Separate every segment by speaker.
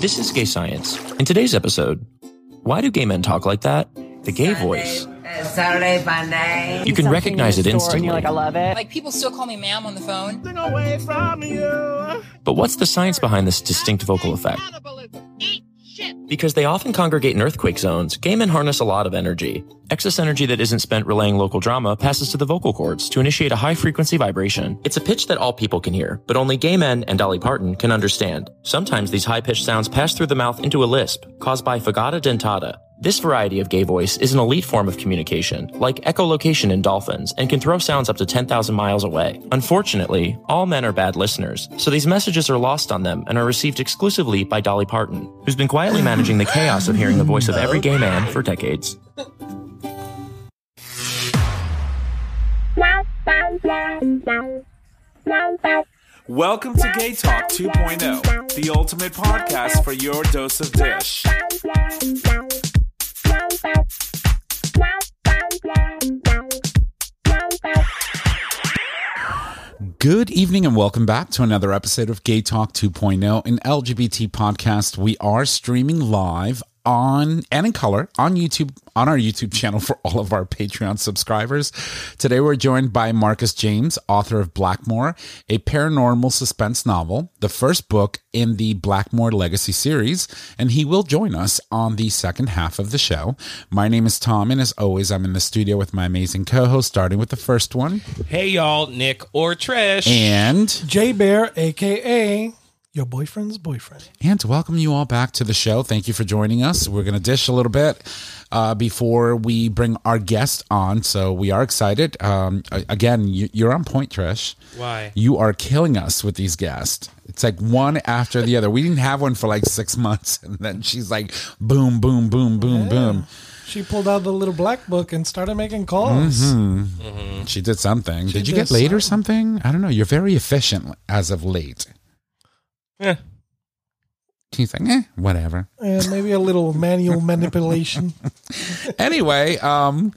Speaker 1: This is Gay Science. In today's episode, why do gay men talk like that? The gay voice.
Speaker 2: Saturday fun day.
Speaker 1: You can recognize it instantly.
Speaker 3: You're like, I love it.
Speaker 4: Like people still call me ma'am on the phone.
Speaker 1: But what's the science behind this distinct vocal effect? Because they often congregate in earthquake zones, gay men harness a lot of energy. Excess energy that isn't spent relaying local drama passes to the vocal cords to initiate a high frequency vibration. It's a pitch that all people can hear, but only gay men and Dolly Parton can understand. Sometimes these high pitched sounds pass through the mouth into a lisp, caused by fagata dentata. This variety of gay voice is an elite form of communication, like echolocation in dolphins, and can throw sounds up to 10,000 miles away. Unfortunately, all men are bad listeners, so these messages are lost on them and are received exclusively by Dolly Parton, who's been quietly managing the chaos of hearing the voice of every gay man for decades.
Speaker 5: Welcome to Gay Talk 2.0, the ultimate podcast for your dose of dish.
Speaker 6: Good evening and welcome back to another episode of Gay Talk 2.0, an LGBT podcast. We are streaming live on and in color on YouTube, on our YouTube channel for all of our Patreon subscribers. Today we're joined by Marcus James, author of Blackmoore, a paranormal suspense novel, the first book in the Blackmoore Legacy series, and he will join us on the second half of the show. My name is Tom, and as always, I'm in the studio with my amazing co-host, starting with the first one.
Speaker 7: Hey y'all, Nick or Trish.
Speaker 6: And
Speaker 8: Jay Bear, aka your boyfriend's boyfriend.
Speaker 6: and to welcome you all back to the show. Thank you for joining us. We're going to dish a little bit uh, before we bring our guest on, so we are excited. Um, again, you, you're on point, Trish.
Speaker 7: Why?
Speaker 6: You are killing us with these guests. It's like one after the other. We didn't have one for like six months, and then she's like, boom, boom, boom, boom, boom.
Speaker 8: She pulled out the little black book and started making calls.
Speaker 6: Mm-hmm. She did something. did you
Speaker 8: did
Speaker 6: get late or something? I don't know. You're very efficient as of late.
Speaker 7: Eh.
Speaker 6: She's like, eh, whatever.
Speaker 8: And maybe a little manual manipulation.
Speaker 6: anyway, um,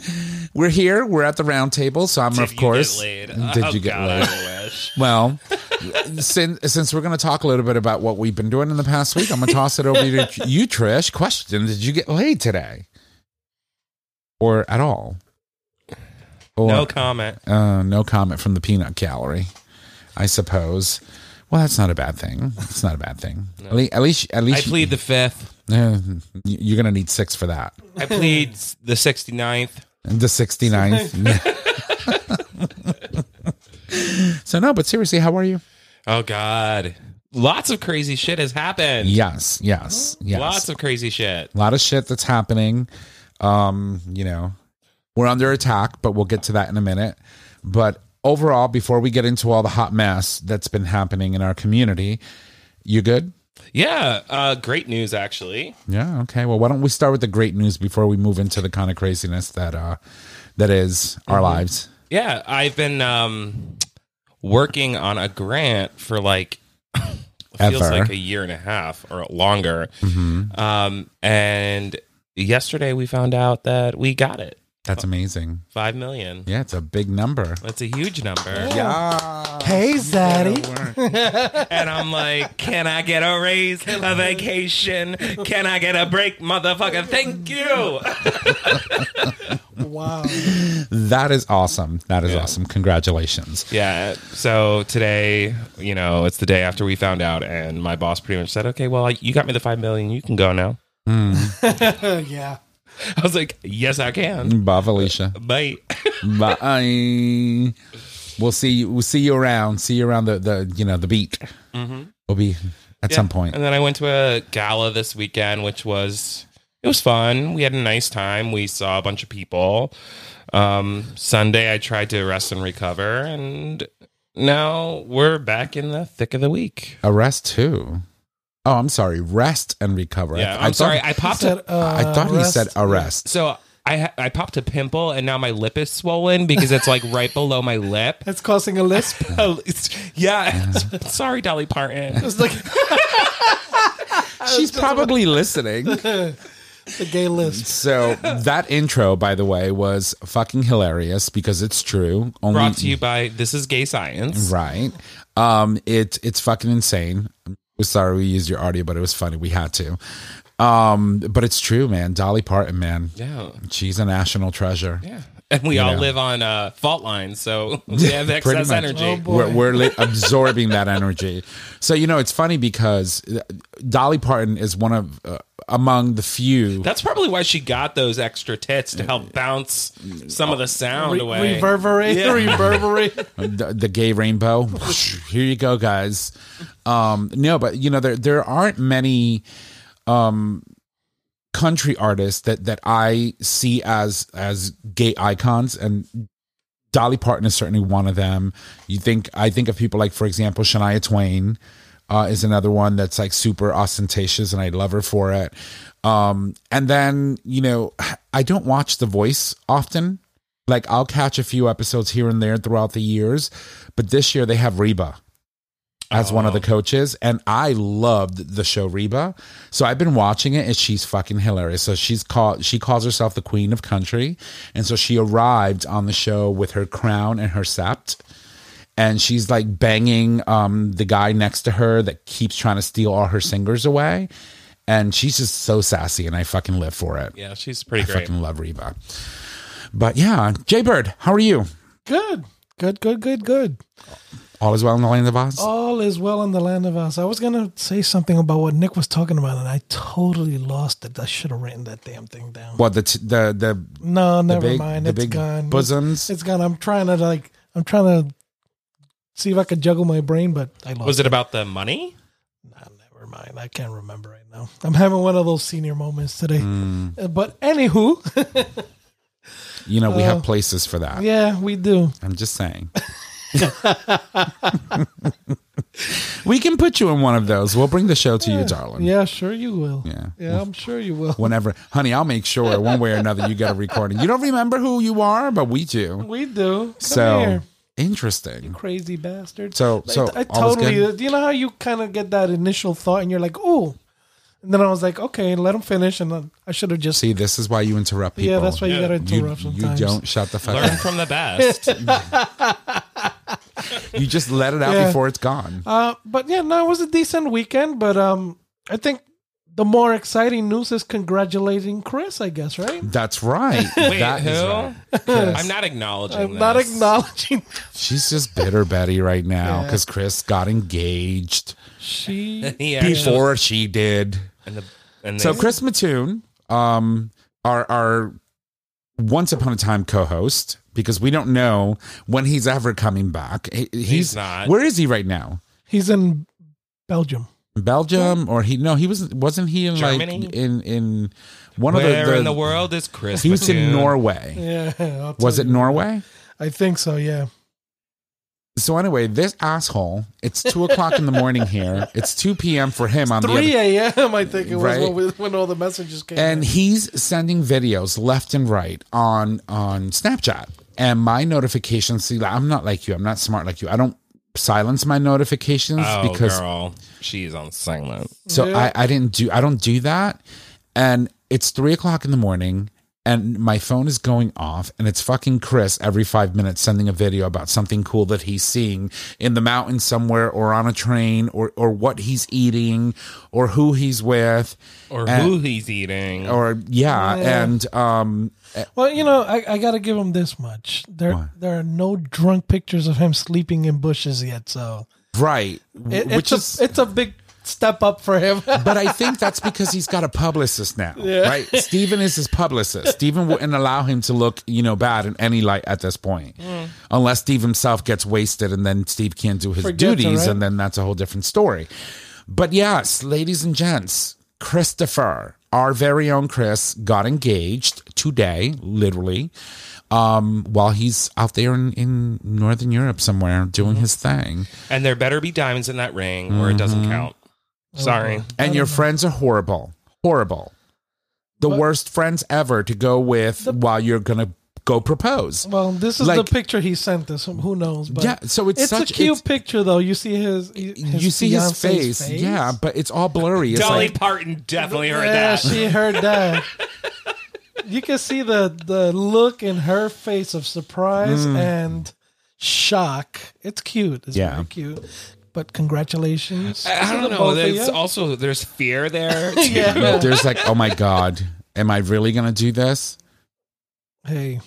Speaker 6: we're here. We're at the round table. So I'm,
Speaker 7: Did
Speaker 6: of
Speaker 7: you
Speaker 6: course.
Speaker 7: get laid?
Speaker 6: Did
Speaker 7: Oh,
Speaker 6: you get
Speaker 7: God,
Speaker 6: laid?
Speaker 7: I wish.
Speaker 6: Well, since since we're going to talk a little bit about what we've been doing in the past week, I'm going to toss it over to you, Trish. Question: Did you get laid today, or at all? Or,
Speaker 7: No comment.
Speaker 6: uh, no comment from the peanut gallery. I suppose. Well, that's not a bad thing. It's not a bad thing. At, least, at least, at
Speaker 7: I
Speaker 6: least,
Speaker 7: plead the fifth.
Speaker 6: uh, you're going to need six for that.
Speaker 7: I plead the 69th.
Speaker 6: The 69th. so no, but seriously, how are you?
Speaker 7: Oh God. Lots of crazy shit has happened.
Speaker 6: Yes, yes, yes.
Speaker 7: Lots of crazy shit.
Speaker 6: a lot of shit that's happening. Um, you know, we're under attack, but we'll get to that in a minute. But overall, before we get into all the hot mess that's been happening in our community, you good?
Speaker 7: Yeah. Uh, great news, actually.
Speaker 6: Yeah. Okay. Well, why don't we start with the great news before we move into the kind of craziness that uh that is our lives.
Speaker 7: Yeah. I've been um, working on a grant for like, feels
Speaker 6: Ever.
Speaker 7: like a year and a half or longer. Um, and yesterday we found out that we got it.
Speaker 6: That's amazing.
Speaker 7: Five million.
Speaker 6: Yeah, it's a big number.
Speaker 7: That's a huge number.
Speaker 6: Yeah.
Speaker 8: hey, Zaddy.
Speaker 7: And I'm like, can I get a raise, a vacation? Can I get a break, motherfucker? Thank you.
Speaker 8: Wow.
Speaker 6: That is awesome. That is awesome. Congratulations.
Speaker 7: Yeah. So today, you know, it's the day after we found out, and my boss pretty much said, okay, well, you got me the five million. You can go now. Hmm.
Speaker 8: yeah.
Speaker 7: I was like, yes, I can.
Speaker 6: Bye, Felicia.
Speaker 7: Bye.
Speaker 6: Bye. We'll see. You, we'll see you around. See you around the, the you know the beat. We'll be at some point.
Speaker 7: And then I went to a gala this weekend, which was it was fun. We had a nice time. We saw a bunch of people. Um, Sunday, I tried to rest and recover, and now we're back in the thick of the week.
Speaker 6: Arrest too. Oh, I'm sorry. Rest and recover.
Speaker 7: Yeah,
Speaker 6: I,
Speaker 7: I'm
Speaker 6: thought,
Speaker 7: sorry. I popped
Speaker 8: Said,
Speaker 7: a,
Speaker 8: uh,
Speaker 6: I thought he said arrest.
Speaker 7: so I I popped a pimple, and now my lip is swollen because it's like right below my lip.
Speaker 8: It's causing a lisp.
Speaker 7: Yeah. sorry, Dolly Parton.
Speaker 8: It's like
Speaker 6: She's probably listening.
Speaker 8: the gay lisp.
Speaker 6: So that intro, by the way, was fucking hilarious because it's true. Only
Speaker 7: Brought to you by This Is Gay Science.
Speaker 6: right. Um, it it's fucking insane. We're sorry we used your audio, but it was funny. We had to. Um, but it's true, man. Dolly Parton, man.
Speaker 7: Yeah.
Speaker 6: She's a national treasure.
Speaker 7: Yeah. And we all
Speaker 6: know.
Speaker 7: live on uh, fault lines, so we have excess energy.
Speaker 8: Oh.
Speaker 6: We're, we're li- absorbing that energy. So, you know, it's funny because uh, Dolly Parton is one of, uh, among the few.
Speaker 7: That's probably why she got those extra tits to help bounce some of the sound
Speaker 8: Re-
Speaker 7: away.
Speaker 8: reverberate,
Speaker 7: Yeah.
Speaker 8: reverberate.
Speaker 6: the, the gay rainbow. Here you go, guys. Um, no, but you know there there aren't many um, country artists that that I see as as gay icons, and Dolly Parton is certainly one of them. You think I think of people like, for example, Shania Twain. Uh, is another one that's like super ostentatious, and I love her for it. Um, and then you know, I don't watch The Voice often. Like I'll catch a few episodes here and there throughout the years, but this year they have Reba as one of the coaches, and I loved the show Reba. So I've been watching it, and she's fucking hilarious. So she's called she calls herself the Queen of Country, and so she arrived on the show with her crown and her sept. And she's like banging um, the guy next to her that keeps trying to steal all her singers away. And she's just so sassy, and I fucking live for it.
Speaker 7: Yeah, she's pretty
Speaker 6: I
Speaker 7: great.
Speaker 6: fucking love Reba. But yeah, Jay Bird, how are you?
Speaker 8: Good, good, good, good, good.
Speaker 6: All is well in the land of Oz?
Speaker 8: All is well in the land of us. I was gonna say something about what Nick was talking about, and I totally lost it. I should have written that damn thing down.
Speaker 6: What the t- the the
Speaker 8: No, never
Speaker 6: big-
Speaker 8: mind.
Speaker 6: the
Speaker 8: It's
Speaker 6: big
Speaker 8: gone.
Speaker 6: bosoms?
Speaker 8: It's gone. I'm trying to like. I'm trying to see if I could juggle my brain, but I lost.
Speaker 7: Was it about the money?
Speaker 8: Nah, never mind. I can't remember right now. I'm having one of those senior moments today. Uh, But anywho,
Speaker 6: you know we
Speaker 8: Uh,
Speaker 6: have places for that.
Speaker 8: yeah, we do.
Speaker 6: I'm just saying. we can put you in one of those. We'll bring the show to you, darling.
Speaker 8: Yeah, sure you will.
Speaker 6: Yeah.
Speaker 8: yeah, I'm sure you will.
Speaker 6: Whenever, honey, I'll make sure one way or another you get a recording. You don't remember who you are, but we do.
Speaker 8: We do. Come
Speaker 6: so
Speaker 8: here,
Speaker 6: interesting.
Speaker 8: crazy bastard.
Speaker 6: So,
Speaker 8: I-
Speaker 6: so
Speaker 8: I,
Speaker 6: all is
Speaker 8: totally.
Speaker 6: good?
Speaker 8: You know how you kind of get that initial thought, and you're like, "Oh," and then I was like, "Okay, let him finish," and then I should have just.
Speaker 6: See, this is why you interrupt people.
Speaker 8: yeah, that's why you gotta
Speaker 6: you,
Speaker 8: interrupt
Speaker 6: you
Speaker 8: sometimes.
Speaker 6: don't shut the fuck
Speaker 7: Learn
Speaker 6: up.
Speaker 7: from the best.
Speaker 6: You just let it out
Speaker 8: Yeah.
Speaker 6: before it's gone.
Speaker 8: Uh, but yeah, no, it was a decent weekend. But um, I think the more exciting news is congratulating Chris. I guess right.
Speaker 6: That's right.
Speaker 7: Wait,
Speaker 6: That
Speaker 7: who?
Speaker 6: is right.
Speaker 7: I'm not acknowledging.
Speaker 8: I'm not acknowledging
Speaker 6: She's just bitter Betty right now
Speaker 8: Yeah.
Speaker 6: because Chris got engaged
Speaker 8: she.
Speaker 7: He actually-
Speaker 6: before she did.
Speaker 7: and the and
Speaker 6: So Chris Mattoon, um, our our once upon a time co-host, because we don't know when he's ever coming back. He- he's,
Speaker 7: not.
Speaker 6: Where is he right now?
Speaker 8: He's in Belgium.
Speaker 6: Belgium or he? No, he was. Wasn't he in
Speaker 7: Germany?
Speaker 6: like in in one
Speaker 7: where
Speaker 6: of the,
Speaker 7: in the world is Chris?
Speaker 6: He was in Norway.
Speaker 8: Yeah.
Speaker 6: Was it
Speaker 8: you.
Speaker 6: Norway?
Speaker 8: I think so. Yeah.
Speaker 6: So anyway, this asshole. It's two o'clock in the morning here. It's two p.m. for him on the other
Speaker 8: 3 a.m. I think it was when, we, when all the messages came.
Speaker 6: and
Speaker 8: in.
Speaker 6: he's sending videos left and right on on Snapchat. And my notifications, see, I'm not like you. I'm not smart like you. I don't silence my notifications
Speaker 7: Oh,
Speaker 6: because
Speaker 7: girl, she's on silent.
Speaker 6: so
Speaker 8: Yeah.
Speaker 6: I, I didn't do I don't do that. And it's three o'clock in the morning and my phone is going off and it's fucking Chris every five minutes sending a video about something cool that he's seeing in the mountains somewhere or on a train or or what he's eating or who he's with
Speaker 7: Or
Speaker 6: And-
Speaker 7: who he's eating.
Speaker 6: or yeah,
Speaker 8: Yeah.
Speaker 6: and um Eh.
Speaker 8: Well, you know, I, I got to give him this much. There,
Speaker 6: What?
Speaker 8: there are no drunk pictures of him sleeping in bushes yet. So
Speaker 6: right
Speaker 8: it,
Speaker 6: which
Speaker 8: it's
Speaker 6: is
Speaker 8: a, it's a big step up for him.
Speaker 6: but I think that's because he's got a publicist now, right? Steven is his publicist. Steven wouldn't allow him to look, you know, bad in any light at this point, mm. unless Steve himself gets wasted and then Steve can't do his
Speaker 8: Forgets it,
Speaker 6: duties,
Speaker 8: right?
Speaker 6: and then that's a whole different story. But yes, ladies and gents, Christopher, our very own Chris, got engaged today, literally, um, while he's out there in, in Northern Europe somewhere doing his thing.
Speaker 7: and there better be diamonds in that ring, or it doesn't
Speaker 6: Mm-hmm.
Speaker 7: count. Sorry.
Speaker 6: and your friends are horrible horrible the
Speaker 8: But-
Speaker 6: worst friends ever to go with while you're gonna go propose
Speaker 8: well, this is
Speaker 6: Like-
Speaker 8: the picture he sent us. Who knows? But
Speaker 6: yeah so it's,
Speaker 8: it's,
Speaker 6: such
Speaker 8: a cute
Speaker 6: it's-
Speaker 8: picture, though. You see his, his
Speaker 6: you see his
Speaker 8: fiance's
Speaker 6: face, yeah but it's all blurry it's
Speaker 7: Dolly
Speaker 6: like
Speaker 7: Parton definitely heard that.
Speaker 8: yeah,
Speaker 7: that.
Speaker 8: she heard that. you can see the the look in her face of surprise
Speaker 6: Mm.
Speaker 8: and shock. It's cute. It's
Speaker 6: Yeah.
Speaker 8: very cute. but congratulations.
Speaker 7: I, I don't know.
Speaker 8: both
Speaker 7: There's also there's fear there.
Speaker 8: Yeah.
Speaker 6: There's like, oh my god, am I really gonna do this?
Speaker 8: Hey,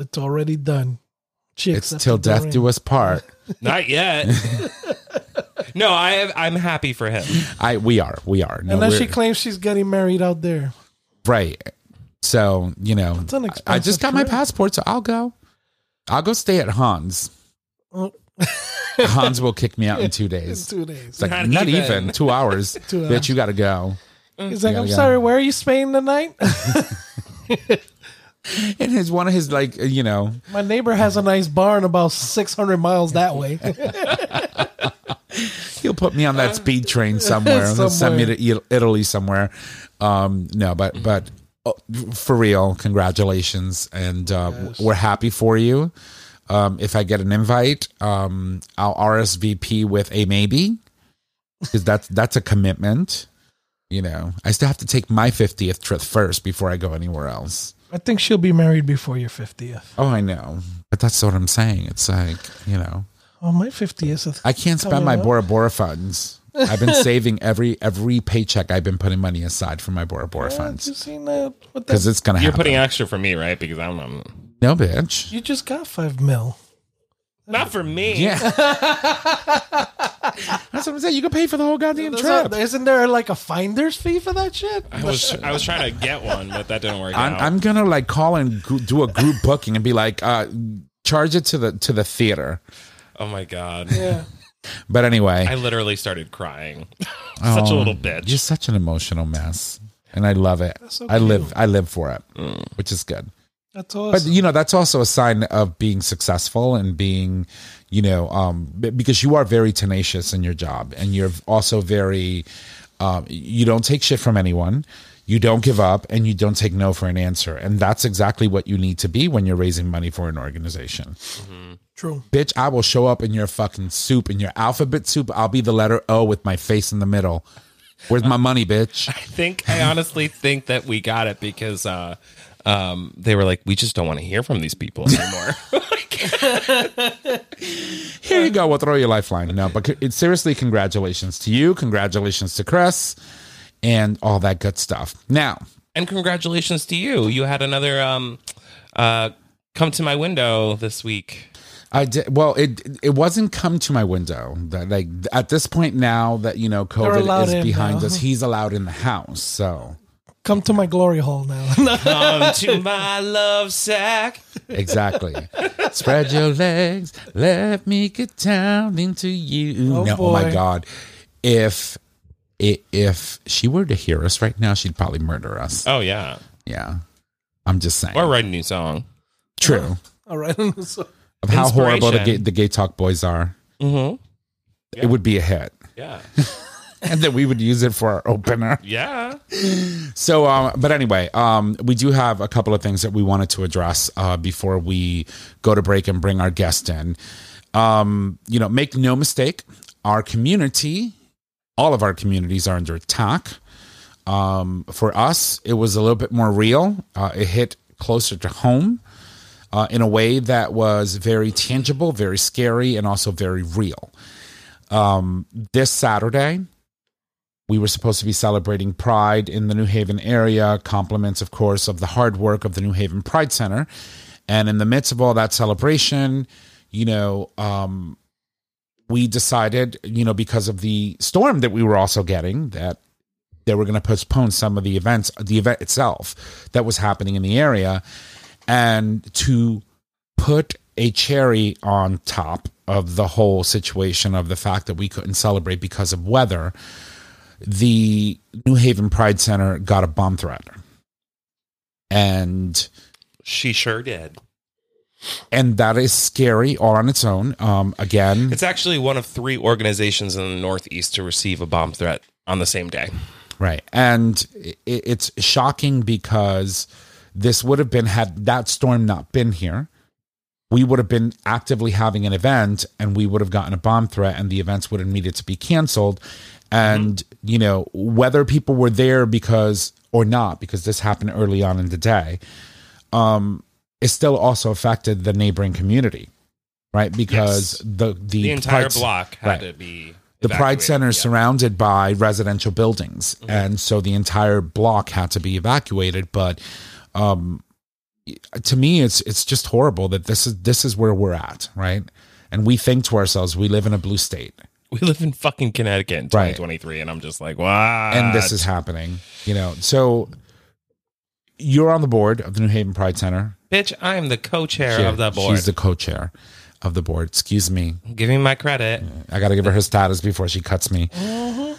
Speaker 8: it's already done. Chicks
Speaker 6: It's till death
Speaker 8: door
Speaker 6: do us part.
Speaker 7: Not yet. no, I have, I'm happy for him.
Speaker 6: I we are we are. No,
Speaker 8: And then she claims she's getting married out there.
Speaker 6: right. So you know,
Speaker 8: It's
Speaker 6: I just got my passport, so I'll go. I'll go stay at Hans.
Speaker 8: Oh.
Speaker 6: Hans will kick me out in two
Speaker 8: In
Speaker 6: days.
Speaker 8: two days.
Speaker 6: It's like
Speaker 7: Not
Speaker 6: not,
Speaker 7: even.
Speaker 6: even. two hours.
Speaker 8: Two
Speaker 6: Bitch, you got to go.
Speaker 8: He's like, I'm
Speaker 6: yeah.
Speaker 8: sorry, where are you staying tonight?
Speaker 6: And his one of his like uh, you know
Speaker 8: My neighbor has a nice barn about 600 miles that way.
Speaker 6: he'll put me on that speed train somewhere. He'll send me to Italy somewhere. Um, no, but but oh, for real, congratulations, and uh, we're happy for you. Um, if I get an invite, um, I'll RSVP with a maybe because that's that's a commitment. You know, I still have to take my fiftieth trip first before I go anywhere else.
Speaker 8: I think she'll be married before your 50th.
Speaker 6: Oh, I know, but that's what I'm saying. It's like you know.
Speaker 8: Oh, my 50th. is-
Speaker 6: I can't spend my
Speaker 8: up.
Speaker 6: Bora Bora funds. I've been saving every every paycheck. I've been putting money aside for my Bora Bora
Speaker 8: Have you
Speaker 6: funds
Speaker 8: seen that?
Speaker 6: Because it's gonna
Speaker 7: You're
Speaker 6: happen.
Speaker 7: putting extra for me, right? Because I'm, I'm
Speaker 6: no, bitch.
Speaker 8: You just got five mil.
Speaker 7: Not for me.
Speaker 6: Yeah, that's what I'm saying. You can pay for the whole goddamn
Speaker 8: There's
Speaker 6: trip.
Speaker 8: a- isn't there like a finder's fee for that shit?
Speaker 7: I was I was trying to get one, but that didn't work
Speaker 6: I'm,
Speaker 7: out.
Speaker 6: I'm gonna like call and gr- do a group booking and be like, uh, charge it to the to the theater.
Speaker 7: oh my god.
Speaker 8: Yeah.
Speaker 6: But anyway,
Speaker 7: I literally started crying. Such a
Speaker 6: Oh,
Speaker 7: little bitch.
Speaker 6: You're such an emotional mess, and I love it.
Speaker 8: so
Speaker 6: I live. I live for it, which is good.
Speaker 8: That's
Speaker 6: but you know that's also a sign of being successful and being you know um because you are very tenacious in your job and you're also very um you don't take shit from anyone. You don't give up and you don't take no for an answer. And that's exactly what you need to be when you're raising money for an organization.
Speaker 8: True.
Speaker 6: bitch i will show up in your fucking soup in your alphabet soup. I'll be the letter o with my face in the middle. Where's my money bitch?
Speaker 7: I think I honestly think that we got it because uh um they were like, we just don't want to hear from these people anymore.
Speaker 6: Here you go. We'll throw you a lifeline. No, but c- it's seriously, congratulations to you. Congratulations to Chris and all that good stuff. Now,
Speaker 7: and congratulations to you. You had another um uh come to my window this week.
Speaker 6: I did well. It it wasn't come to my window. That like at this point now that you know COVID is behind
Speaker 8: now.
Speaker 6: us, he's allowed in the house. So
Speaker 8: Come to my glory hole now.
Speaker 7: Come to my love sack.
Speaker 6: exactly. Spread your legs. Let me get down into you.
Speaker 8: Oh,
Speaker 6: Now, oh my. God! If if she were to hear us right now, she'd probably murder us.
Speaker 7: Oh yeah.
Speaker 6: Yeah, I'm just saying.
Speaker 7: Or write a new song.
Speaker 6: True.
Speaker 8: All right. So-
Speaker 6: of how horrible the gay, the gay talk boys are.
Speaker 7: Mm-hmm.
Speaker 6: It would be a hit,
Speaker 7: Yeah.
Speaker 6: and then we would use it for our opener.
Speaker 7: Yeah.
Speaker 6: So, um, but anyway, um, we do have a couple of things that we wanted to address uh, before we go to break and bring our guest in. Um, you know, make no mistake, our community, all of our communities are under attack. Um, for us, it was a little bit more real. Uh, it hit closer to home uh, in a way that was very tangible, very scary, and also very real. Um, this Saturday, we were supposed to be celebrating Pride in the New Haven area, compliments, of course, of the hard work of the New Haven Pride Center. And in the midst of all that celebration, you know, um, we decided, you know, because of the storm that we were also getting, that they were going to postpone some of the events, the event itself that was happening in the area, and to put a cherry on top of the whole situation of the fact that we couldn't celebrate because of weather the New Haven Pride Center got a bomb threat. And
Speaker 7: She sure did.
Speaker 6: and that is scary all on its own. Um again,
Speaker 7: It's actually one of three organizations in the Northeast to receive a bomb threat on the same day.
Speaker 6: right. And it, it's shocking because this would have been had that storm not been here, we would have been actively having an event and we would have gotten a bomb threat and the events would have needed to be canceled. And, you know, whether people were there because or not, because this happened early on in the day, um, it still also affected the neighboring community, right? Because
Speaker 7: Yes.
Speaker 6: the, the
Speaker 7: The entire
Speaker 6: Pride-
Speaker 7: block had
Speaker 6: right.
Speaker 7: to be
Speaker 6: the Pride Center is
Speaker 7: yeah.
Speaker 6: surrounded by residential buildings,
Speaker 7: Mm-hmm.
Speaker 6: and so the entire block had to be evacuated. But um, to me, it's it's just horrible that this is this is where we're at, right? And we think to ourselves, we live in a blue state,
Speaker 7: We live in fucking Connecticut in
Speaker 6: Right.
Speaker 7: 2023, and I'm just like, wow.
Speaker 6: and this is happening. You know, so you're on the board of the New Haven Pride Center.
Speaker 7: bitch. I am the co-chair
Speaker 6: She-
Speaker 7: of the board.
Speaker 6: She's the co-chair of the board. Excuse me,
Speaker 7: Give me my credit.
Speaker 6: I got to give her her status before she cuts me. Mm-hmm.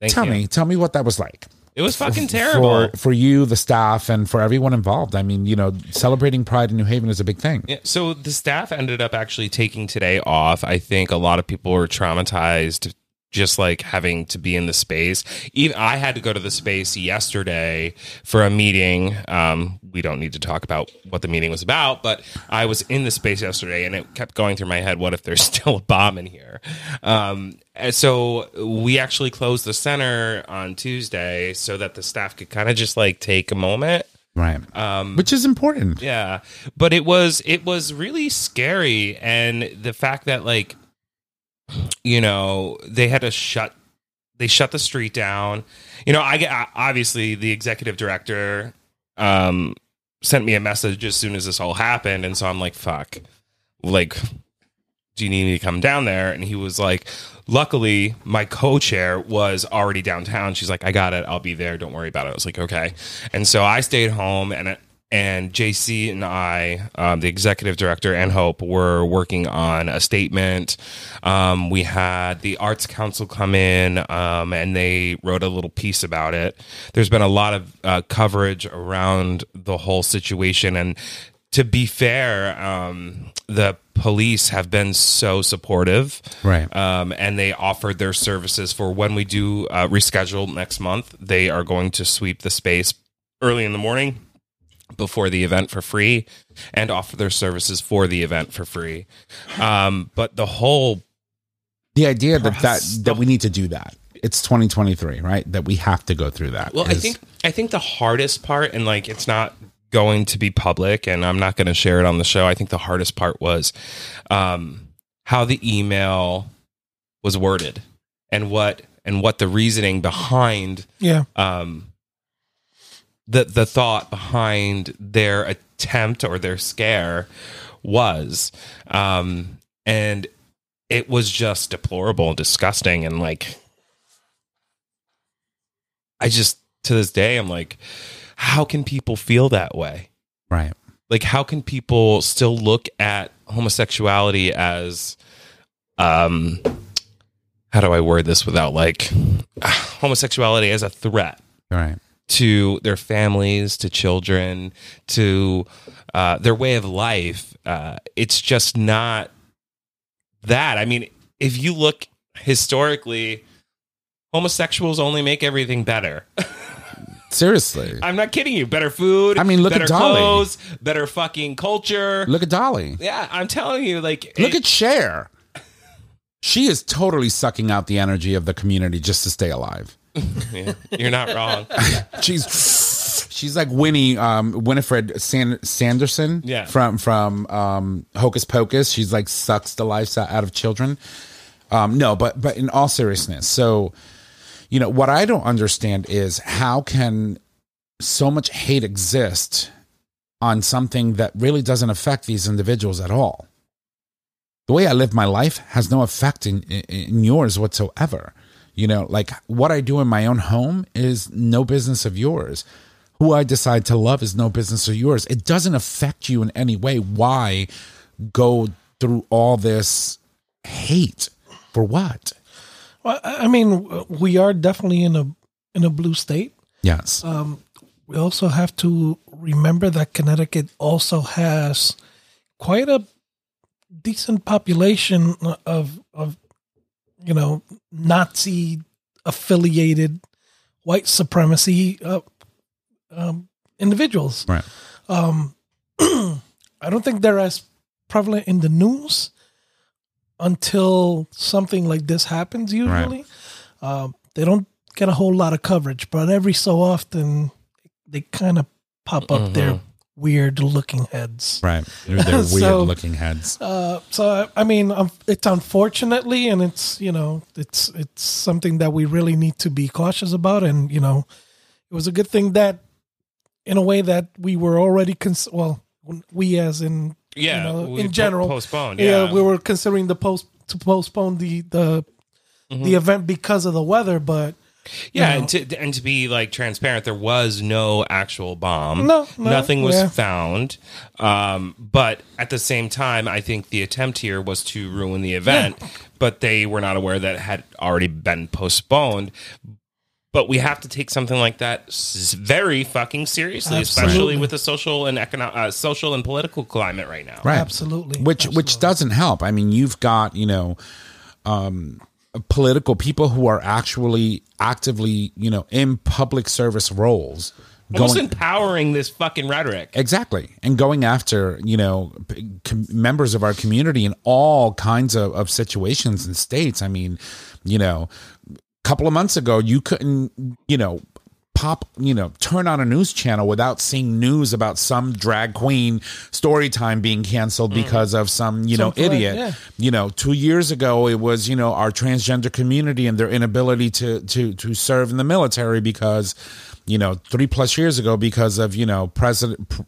Speaker 7: Thank
Speaker 6: tell
Speaker 7: you.
Speaker 6: me, tell me what that was like.
Speaker 7: It was fucking terrible.
Speaker 6: for for you, the staff, and for everyone involved. I mean, you know, celebrating Pride in New Haven is a big thing.
Speaker 7: Yeah, so the staff ended up actually taking today off. I think a lot of people were traumatized just like having to be in the space. Even I had to go to the space yesterday for a meeting. Um, we don't need to talk about what the meeting was about, but I was in the space yesterday and it kept going through my head, what if there's still a bomb in here? Um, so we actually closed the center on Tuesday so that the staff could kind of just like take a moment
Speaker 6: Right. Um, Which is important.
Speaker 7: yeah, but it was it was really scary, and the fact that like, you know, they had to shut they shut the street down. You know, I get obviously the executive director um sent me a message as soon as this all happened, and so I'm like, fuck, like, do you need me to come down there? And he was like. Luckily, my co-chair was already downtown. She's like, "I got it. I'll be there. Don't worry about it." I was like, "Okay." And so I stayed home, and and JC and I, um, the executive director and Hope, were working on a statement. Um, we had the Arts Council come in, um, and they wrote a little piece about it. There's been a lot of uh, coverage around the whole situation, and to be fair, um, the police have been so supportive,
Speaker 6: Right.
Speaker 7: Um, and they offered their services for when we do uh, reschedule next month. They are going to sweep the space early in the morning before the event for free and offer their services for the event for free. Um, but the whole
Speaker 6: The idea that that that we need to do that. It's 2023, right? That we have to go through that.
Speaker 7: Well, I think I think the hardest part, and like it's not going to be public, and I'm not going to share it on the show. I think the hardest part was um, how the email was worded and what and what the reasoning behind
Speaker 8: Yeah.
Speaker 7: um, the the thought behind their attempt or their scare was, um, and it was just deplorable and disgusting, and like I just to this day I'm like, how can people feel that way?
Speaker 6: right.
Speaker 7: Like, how can people still look at homosexuality as, um, how do I word this without like homosexuality as a threat?
Speaker 6: Right.
Speaker 7: To their families, to children, to uh, their way of life. Uh, it's just not that. I mean, if you look historically, homosexuals only make everything better.
Speaker 6: Seriously.
Speaker 7: I'm not kidding you. Better food.
Speaker 6: I mean, look at
Speaker 7: better
Speaker 6: Dolly.
Speaker 7: clothes, better fucking culture.
Speaker 6: Look at Dolly.
Speaker 7: yeah, I'm telling you, like,
Speaker 6: Look
Speaker 7: it-
Speaker 6: at Cher. She is totally sucking out the energy of the community just to stay alive.
Speaker 7: Yeah, you're not wrong.
Speaker 6: She's she's like Winnie um Winifred San, Sanderson
Speaker 7: Yeah.
Speaker 6: from from um Hocus Pocus. She's like sucks the life out of children. Um no, but but in all seriousness. So you know what I don't understand is how can so much hate exist on something that really doesn't affect these individuals at all. The way I live my life has no effect in, in, in yours whatsoever. You know, like what I do in my own home is no business of yours. Who I decide to love is no business of yours. It doesn't affect you in any way. Why go through all this hate for what?
Speaker 8: Well, I mean, we are definitely in a in a blue state.
Speaker 6: Yes.
Speaker 8: Um, we also have to remember that Connecticut also has quite a decent population of of you know Nazi affiliated white supremacy uh, um, individuals.
Speaker 6: right.
Speaker 8: Um, I don't think they're as prevalent in the news until something like this happens. Usually, um, they don't get a whole lot of coverage, but every so often they kind of pop up there weird looking heads.
Speaker 6: Right. They're, they're weird
Speaker 8: So-
Speaker 6: looking heads.
Speaker 8: Uh, so I mean, um, it's unfortunately, and it's you know, it's it's something that we really need to be cautious about. And you know, it was a good thing that, in a way, that we were already cons- well, we as in
Speaker 7: Yeah,
Speaker 8: you know,
Speaker 7: we
Speaker 8: in
Speaker 7: po-
Speaker 8: general
Speaker 7: postponed, yeah.
Speaker 8: we were considering the post to postpone the the the event because of the weather, but
Speaker 7: Yeah,
Speaker 8: know.
Speaker 7: and to and to be like transparent, there was no actual bomb.
Speaker 8: No, no,
Speaker 7: nothing was
Speaker 8: yeah.
Speaker 7: found. Um, but at the same time, I think the attempt here was to ruin the event. But they were not aware that it had already been postponed. But we have to take something like that very fucking seriously, especially with the social and economic, uh, social and political climate right now.
Speaker 6: Right.
Speaker 8: absolutely,
Speaker 6: which which doesn't help. I mean, you've got you know, um, political people who are actually actively you know in public service roles.
Speaker 7: Almost
Speaker 6: Going,
Speaker 7: empowering this fucking rhetoric.
Speaker 6: exactly and going after you know com- members of our community in all kinds of, of situations and states i mean you know a couple of months ago you couldn't you know pop you know turn on a news channel without seeing news about some drag queen story time being canceled mm. because of some you know
Speaker 8: Some
Speaker 6: idiot
Speaker 8: yeah.
Speaker 6: you know two years ago it was you know our transgender community and their inability to to to serve in the military because you know three plus years ago because of you know president pr-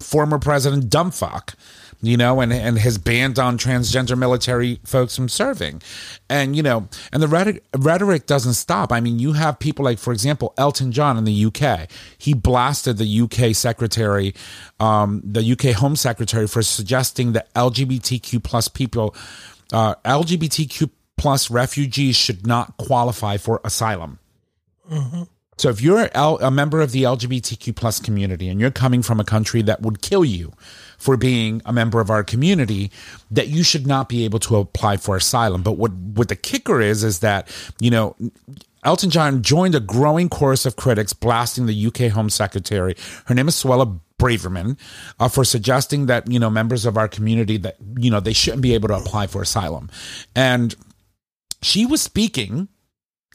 Speaker 6: former president dumbfuck you know and and his ban on transgender military folks from serving. And you know and the rhetoric, rhetoric doesn't stop. I mean you have people like for example elton john in the uk he blasted the uk secretary um, the uk home secretary for suggesting that lgbtq plus people uh, lgbtq plus refugees should not qualify for asylum so if you're a member of the LGBTQ plus community and you're coming from a country that would kill you for being a member of our community, that you should not be able to apply for asylum. But what what the kicker is is that you know. Elton John joined a growing chorus of critics blasting the UK Home Secretary. Her name is Suella Braverman uh, for suggesting that you know members of our community that you know they shouldn't be able to apply for asylum, and she was speaking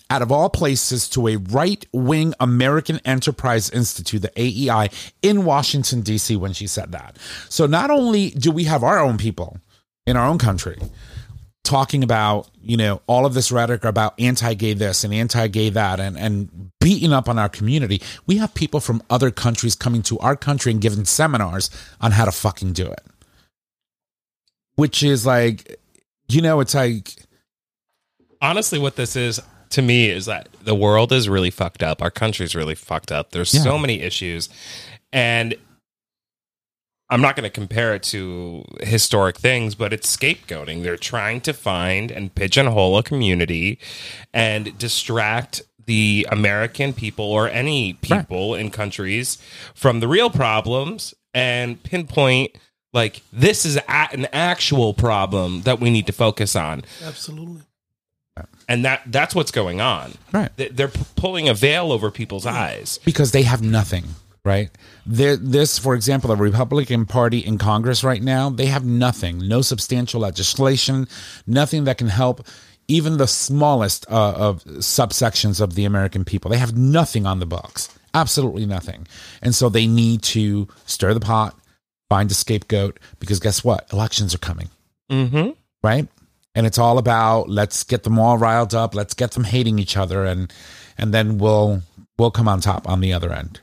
Speaker 6: out of all places to a right wing American Enterprise Institute, the AEI, in Washington, D.C., when she said that. So not only do we have our own people in our own country talking about, you know, all of this rhetoric about anti gay this and anti gay that and, and beating up on our community, we have people from other countries coming to our country and giving seminars on how to fucking do it. Which is like, you know, it's like,
Speaker 7: honestly what this is to me is that the world is really fucked up. Our country's really fucked up. There's
Speaker 6: Yeah.
Speaker 7: so many issues. And i'm not going to compare it to historic things but it's scapegoating. They're trying to find and pigeonhole a community and distract the american people or any people in countries from the real problems and pinpoint like this is a- an actual problem that we need to focus on.
Speaker 8: Absolutely.
Speaker 7: And that that's what's going on.
Speaker 6: Right.
Speaker 7: They- They're p- pulling a veil over people's eyes.
Speaker 6: because they have nothing right There- this for example the republican party in congress right now they have nothing no substantial legislation nothing that can help even the smallest uh, of subsections of the american people they have nothing on the books absolutely nothing and so they need to stir the pot find a scapegoat because guess what elections are coming
Speaker 7: Mm-hmm.
Speaker 6: right? And it's all about let's get them all riled up, let's get them hating each other, and and then we'll we'll come on top on the other end.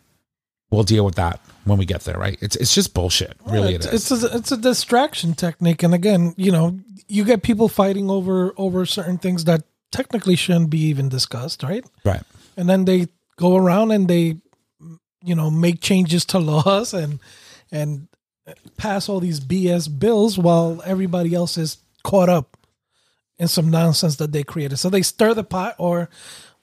Speaker 6: We'll deal with that when we get there, right? It's it's just bullshit, really.
Speaker 8: it's,
Speaker 6: it is.
Speaker 8: It's a, it's a distraction technique, and again, you know, you get people fighting over over certain things that technically shouldn't be even discussed, right?
Speaker 6: right.
Speaker 8: And then they go around and they, you know, make changes to laws and and pass all these BS bills while everybody else is caught up in some nonsense that they created. So they stir the pot, or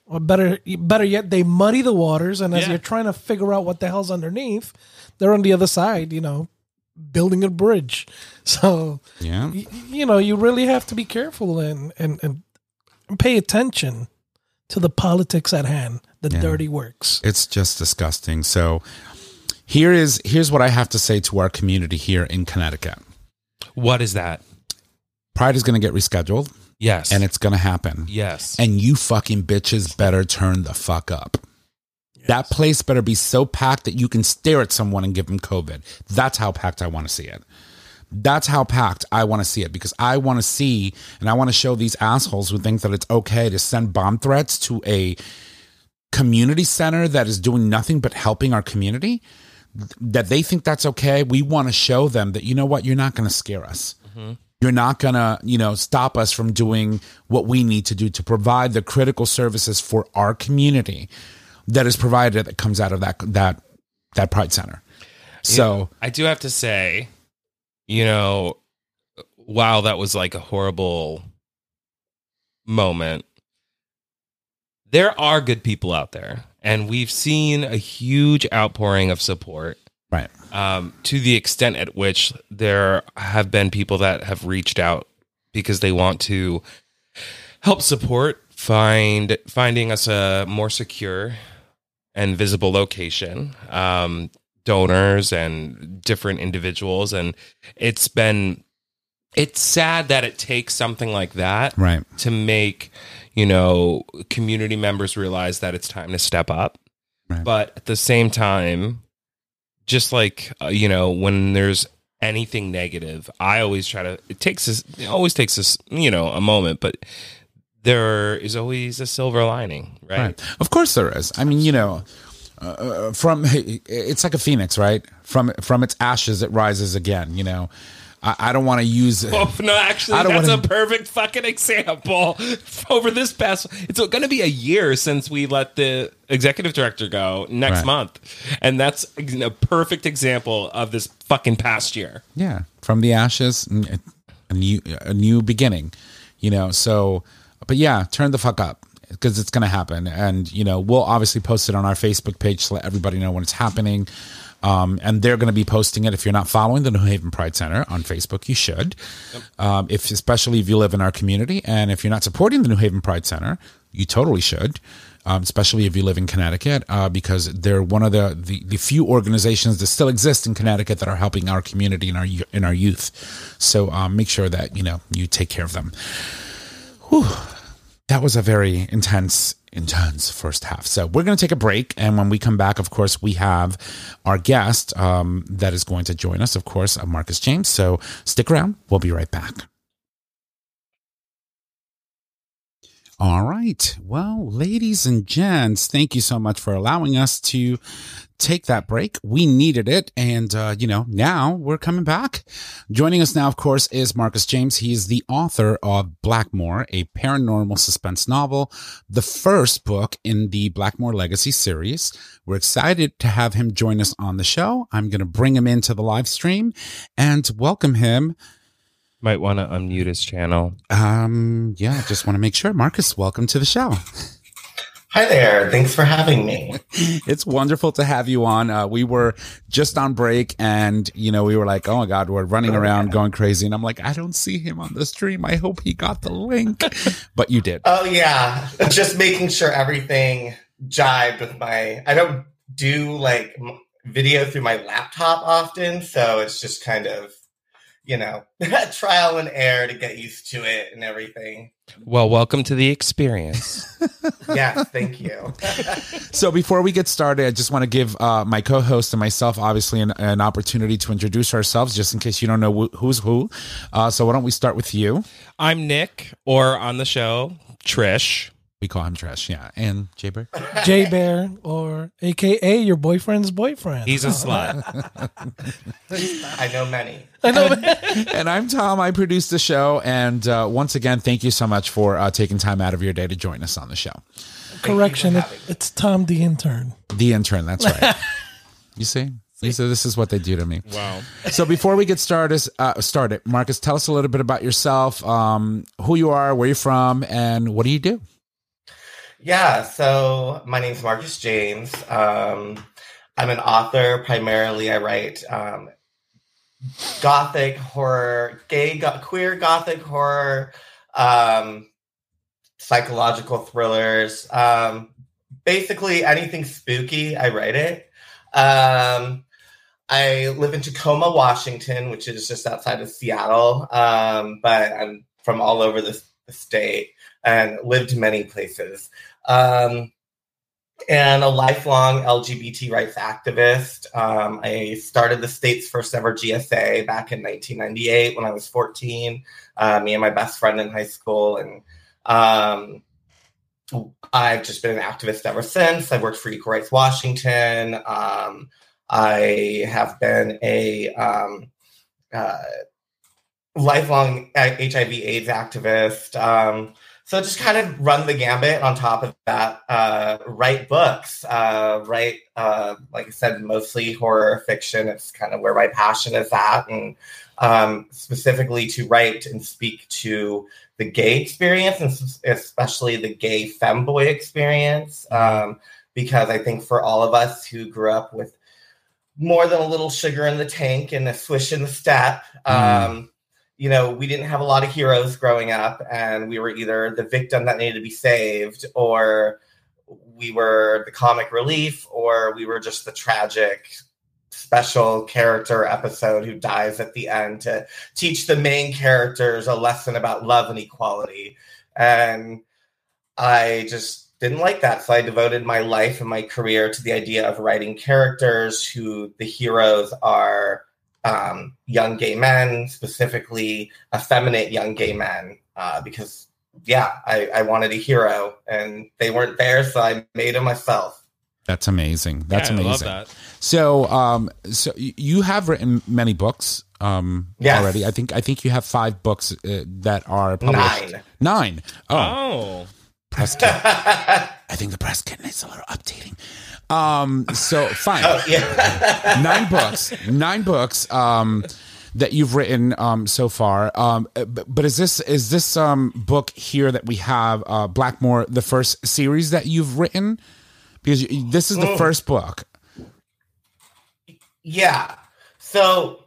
Speaker 8: or better better yet, they muddy the waters. And as
Speaker 7: Yeah.
Speaker 8: you're trying to figure out what the hell's underneath, they're on the other side, you know, building a bridge. So
Speaker 6: Yeah.
Speaker 8: y- you know, you really have to be careful and and and pay attention to the politics at hand, the dirty works.
Speaker 6: It's just disgusting. So here is here's what I have to say to our community here in Connecticut.
Speaker 7: What is that?
Speaker 6: Pride is going to get rescheduled,
Speaker 7: Yes.
Speaker 6: and it's going to happen.
Speaker 7: yes.
Speaker 6: And you fucking bitches better turn the fuck up. That place better be so packed that you can stare at someone and give them COVID. That's how packed I want to see it. That's how packed I want to see it because I want to see and I want to show these assholes who think that it's okay to send bomb threats to a community center that is doing nothing but helping our community that they think that's okay. We want to show them that, you know what, you're not going to scare us. Mm-hmm. You're not going to, you know, stop us from doing what we need to do to provide the critical services for our community that is provided that comes out of that, that, that Pride Center. So,
Speaker 7: I do have to say, you know, wow, that was like a horrible moment. There are good people out there, and we've seen a huge outpouring of support
Speaker 6: right.
Speaker 7: um, to the extent at which there have been people that have reached out because they want to help support find finding us a more secure and visible location um, donors and different individuals and it's been it's sad that it takes something like that
Speaker 6: Right.
Speaker 7: to make you know community members realize that it's time to step up
Speaker 6: Right.
Speaker 7: but at the same time just like uh, you know when there's anything negative i always try to it takes us it always takes us you know a moment but there is always a silver lining right,
Speaker 6: Right. Of course there is. I mean, you know, uh, from it's like a phoenix, right? From from its ashes, it rises again. You know, I, I don't want to use.
Speaker 7: Oh, no, actually, that's
Speaker 6: wanna-
Speaker 7: a perfect fucking example. Over this past, it's going to be a year since we let the executive director go next
Speaker 6: Right.
Speaker 7: month, and that's a perfect example of this fucking past year.
Speaker 6: Yeah, from the ashes, a new a new beginning. You know, so but yeah, turn the fuck up because it's going to happen, and you know we'll obviously post it on our Facebook page to let everybody know when it's happening. Um, and they're going to be posting it. If you're not following the New Haven Pride Center on Facebook, you should. Um, if especially if you live in our community, and if you're not supporting the New Haven Pride Center, you totally should. Um, especially if you live in Connecticut, uh, because they're one of the, the the few organizations that still exist in Connecticut that are helping our community and our and our youth. So um, make sure that you know you take care of them. Whew. That was a very intense, intense first half. So we're going to take a break, and when we come back, of course, we have our guest um, that is going to join us. Of course, uh, Marcus James. So stick around. We'll be right back. All right. Well, ladies and gents, thank you so much for allowing us to take that break. We needed it. And, uh, you know, now we're coming back. Joining us now, of course, is Marcus James. He is the author of Blackmoore, a paranormal suspense novel, the first book in the Blackmoore Legacy series. We're excited to have him join us on the show. I'm going to bring him into the live stream and welcome him.
Speaker 7: Might want to unmute his channel.
Speaker 6: Um, yeah, just want to make sure. Marcus, welcome to the show.
Speaker 3: Hi there. Thanks for having me.
Speaker 6: it's wonderful to have you on. Uh, we were just on break and, you know, we were like, oh my God, we're running around going crazy. And I'm like, I don't see him on the stream. I hope he got the link. but you did.
Speaker 3: Oh, yeah. Just making sure everything jived with my. I don't do like video through my laptop often. So it's just kind of, you know, trial and error to get used to it and everything.
Speaker 7: Well, welcome to the experience.
Speaker 3: yeah, Thank you.
Speaker 6: So before we get started, I just want to give uh, my co-host and myself, obviously, an, an opportunity to introduce ourselves, just in case you don't know wh- who's who. Uh, so why don't we start with you?
Speaker 7: I'm Nick, or on the show, Trish.
Speaker 6: We call him Trash, yeah. And Jay Bear.
Speaker 8: J Bear, or AKA your boyfriend's boyfriend.
Speaker 7: He's a slut.
Speaker 3: I know many.
Speaker 8: I know.
Speaker 6: and I'm Tom. I produce the show. And uh, once again, thank you so much for uh, taking time out of your day to join us on the show.
Speaker 8: Correction, it, it's Tom the intern.
Speaker 6: The intern, that's right. you see? Lisa, this is what they do to me.
Speaker 7: wow.
Speaker 6: So before we get started, uh, started, Marcus, tell us a little bit about yourself, um, who you are, where you're from, and what do you do?
Speaker 3: Yeah, so my name's Marcus James. Um, I'm an author. Primarily, I write um, gothic horror, gay, go- queer gothic horror, um, psychological thrillers. Um, basically, anything spooky, I write it. Um, I live in Tacoma, Washington, which is just outside of Seattle, um, but I'm from all over the, the state and lived many places. Um, and a lifelong LGBT rights activist. Um, I started the state's first ever GSA back in 1998 when I was 14. Uh, me and my best friend in high school, and um, I've just been an activist ever since. I've worked for Equal Rights Washington. Um, I have been a um, uh, lifelong HIV/AIDS activist. Um, so just kind of run the gambit on top of that. Uh, write books, uh, write, uh, like I said, mostly horror fiction. It's kind of where my passion is at, and um, specifically to write and speak to the gay experience, and especially the gay femboy experience, um, because I think for all of us who grew up with more than a little sugar in the tank and a swish in the step. Mm. You know, we didn't have a lot of heroes growing up, and we were either the victim that needed to be saved, or we were the comic relief, or we were just the tragic special character episode who dies at the end to teach the main characters a lesson about love and equality. And I just didn't like that. So I devoted my life and my career to the idea of writing characters who the heroes are um, young gay men, specifically effeminate young gay men, uh, because yeah, I, I wanted a hero and they weren't there, so I made him myself.
Speaker 6: That's amazing. That's yeah, amazing. That. So, um, so you have written many books, um, yes. already. I think I think you have five books uh, that are published.
Speaker 3: Nine.
Speaker 6: Nine. Oh.
Speaker 7: oh.
Speaker 6: Press kit. I think the press kit needs a little updating. Um, so fine. Oh, yeah. nine books. Nine books. Um, that you've written um, so far. Um, but, but, is this is this um, book here that we have uh, Blackmoore the first series that you've written? Because this is the mm. first book.
Speaker 3: Yeah. So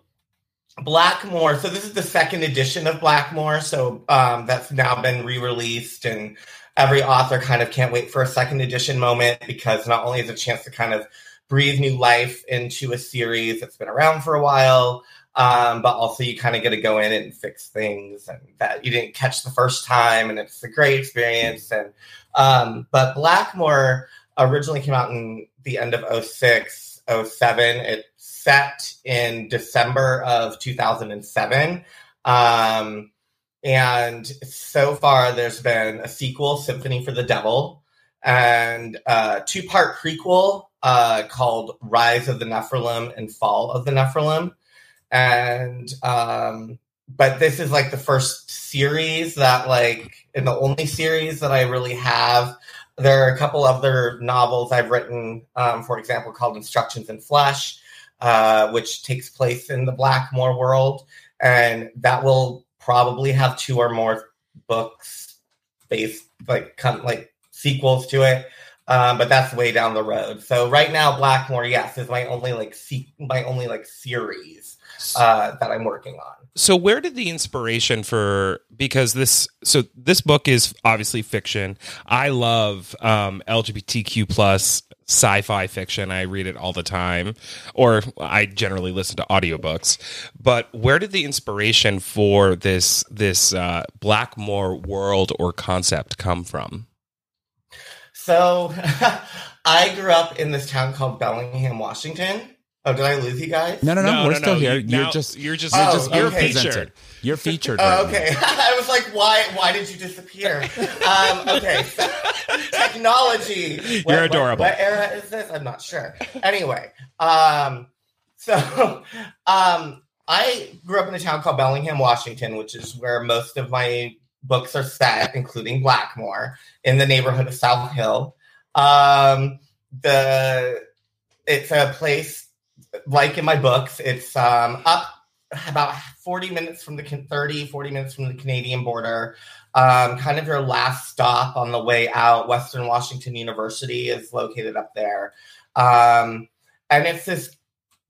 Speaker 3: Blackmoore. So this is the second edition of Blackmoore. So um, that's now been re-released and every author kind of can't wait for a second edition moment because not only is it a chance to kind of breathe new life into a series that's been around for a while, um, but also you kind of get to go in and fix things and that you didn't catch the first time, and it's a great experience. And um, but Blackmoore originally came out in the end of 06, 07. It set in December of 2007. Um, and so far, there's been a sequel, Symphony for the Devil, and a two part prequel uh, called Rise of the Nephilim and Fall of the Nephilim. And, um, but this is like the first series that, like, and the only series that I really have. There are a couple other novels I've written, um, for example, called Instructions in Flesh, uh, which takes place in the Blackmoore world. And that will probably have two or more books based like like sequels to it. Um, but that's way down the road. So right now, Blackmoore, yes, is my only like se- my only like series uh, that I'm working on.
Speaker 7: So where did the inspiration for because this so this book is obviously fiction. I love um, LGBTQ plus sci-fi fiction. I read it all the time, or I generally listen to audiobooks. But where did the inspiration for this this uh, Blackmoore world or concept come from?
Speaker 3: So, I grew up in this town called Bellingham, Washington. Oh, did I lose you guys?
Speaker 6: No, no, no.
Speaker 7: no
Speaker 6: we're
Speaker 7: no,
Speaker 6: still
Speaker 7: no.
Speaker 6: here.
Speaker 7: You,
Speaker 6: are just
Speaker 7: you're just you're just
Speaker 3: oh,
Speaker 6: you're
Speaker 3: okay.
Speaker 6: featured. You're featured.
Speaker 3: Right oh, okay. I was like, why? Why did you disappear? um, okay. So, technology.
Speaker 7: What, you're adorable.
Speaker 3: What, what, era is this? I'm not sure. Anyway, um, so um, I grew up in a town called Bellingham, Washington, which is where most of my books are set, including Blackmoore, in the neighborhood of South Hill. Um, the it's a place like in my books, it's um, up about 40 minutes from the 30, 40 minutes from the Canadian border. Um, kind of your last stop on the way out. Western Washington University is located up there. Um, and it's this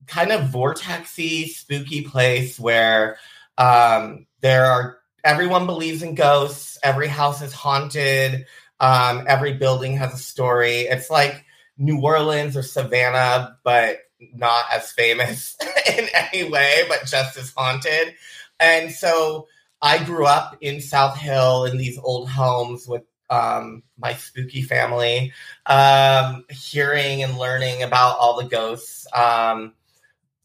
Speaker 3: kind of vortexy, spooky place where um, there are everyone believes in ghosts, every house is haunted, um, every building has a story. It's like New Orleans or Savannah, but not as famous in any way, but just as haunted. And so I grew up in South Hill in these old homes with um, my spooky family, um, hearing and learning about all the ghosts. Um,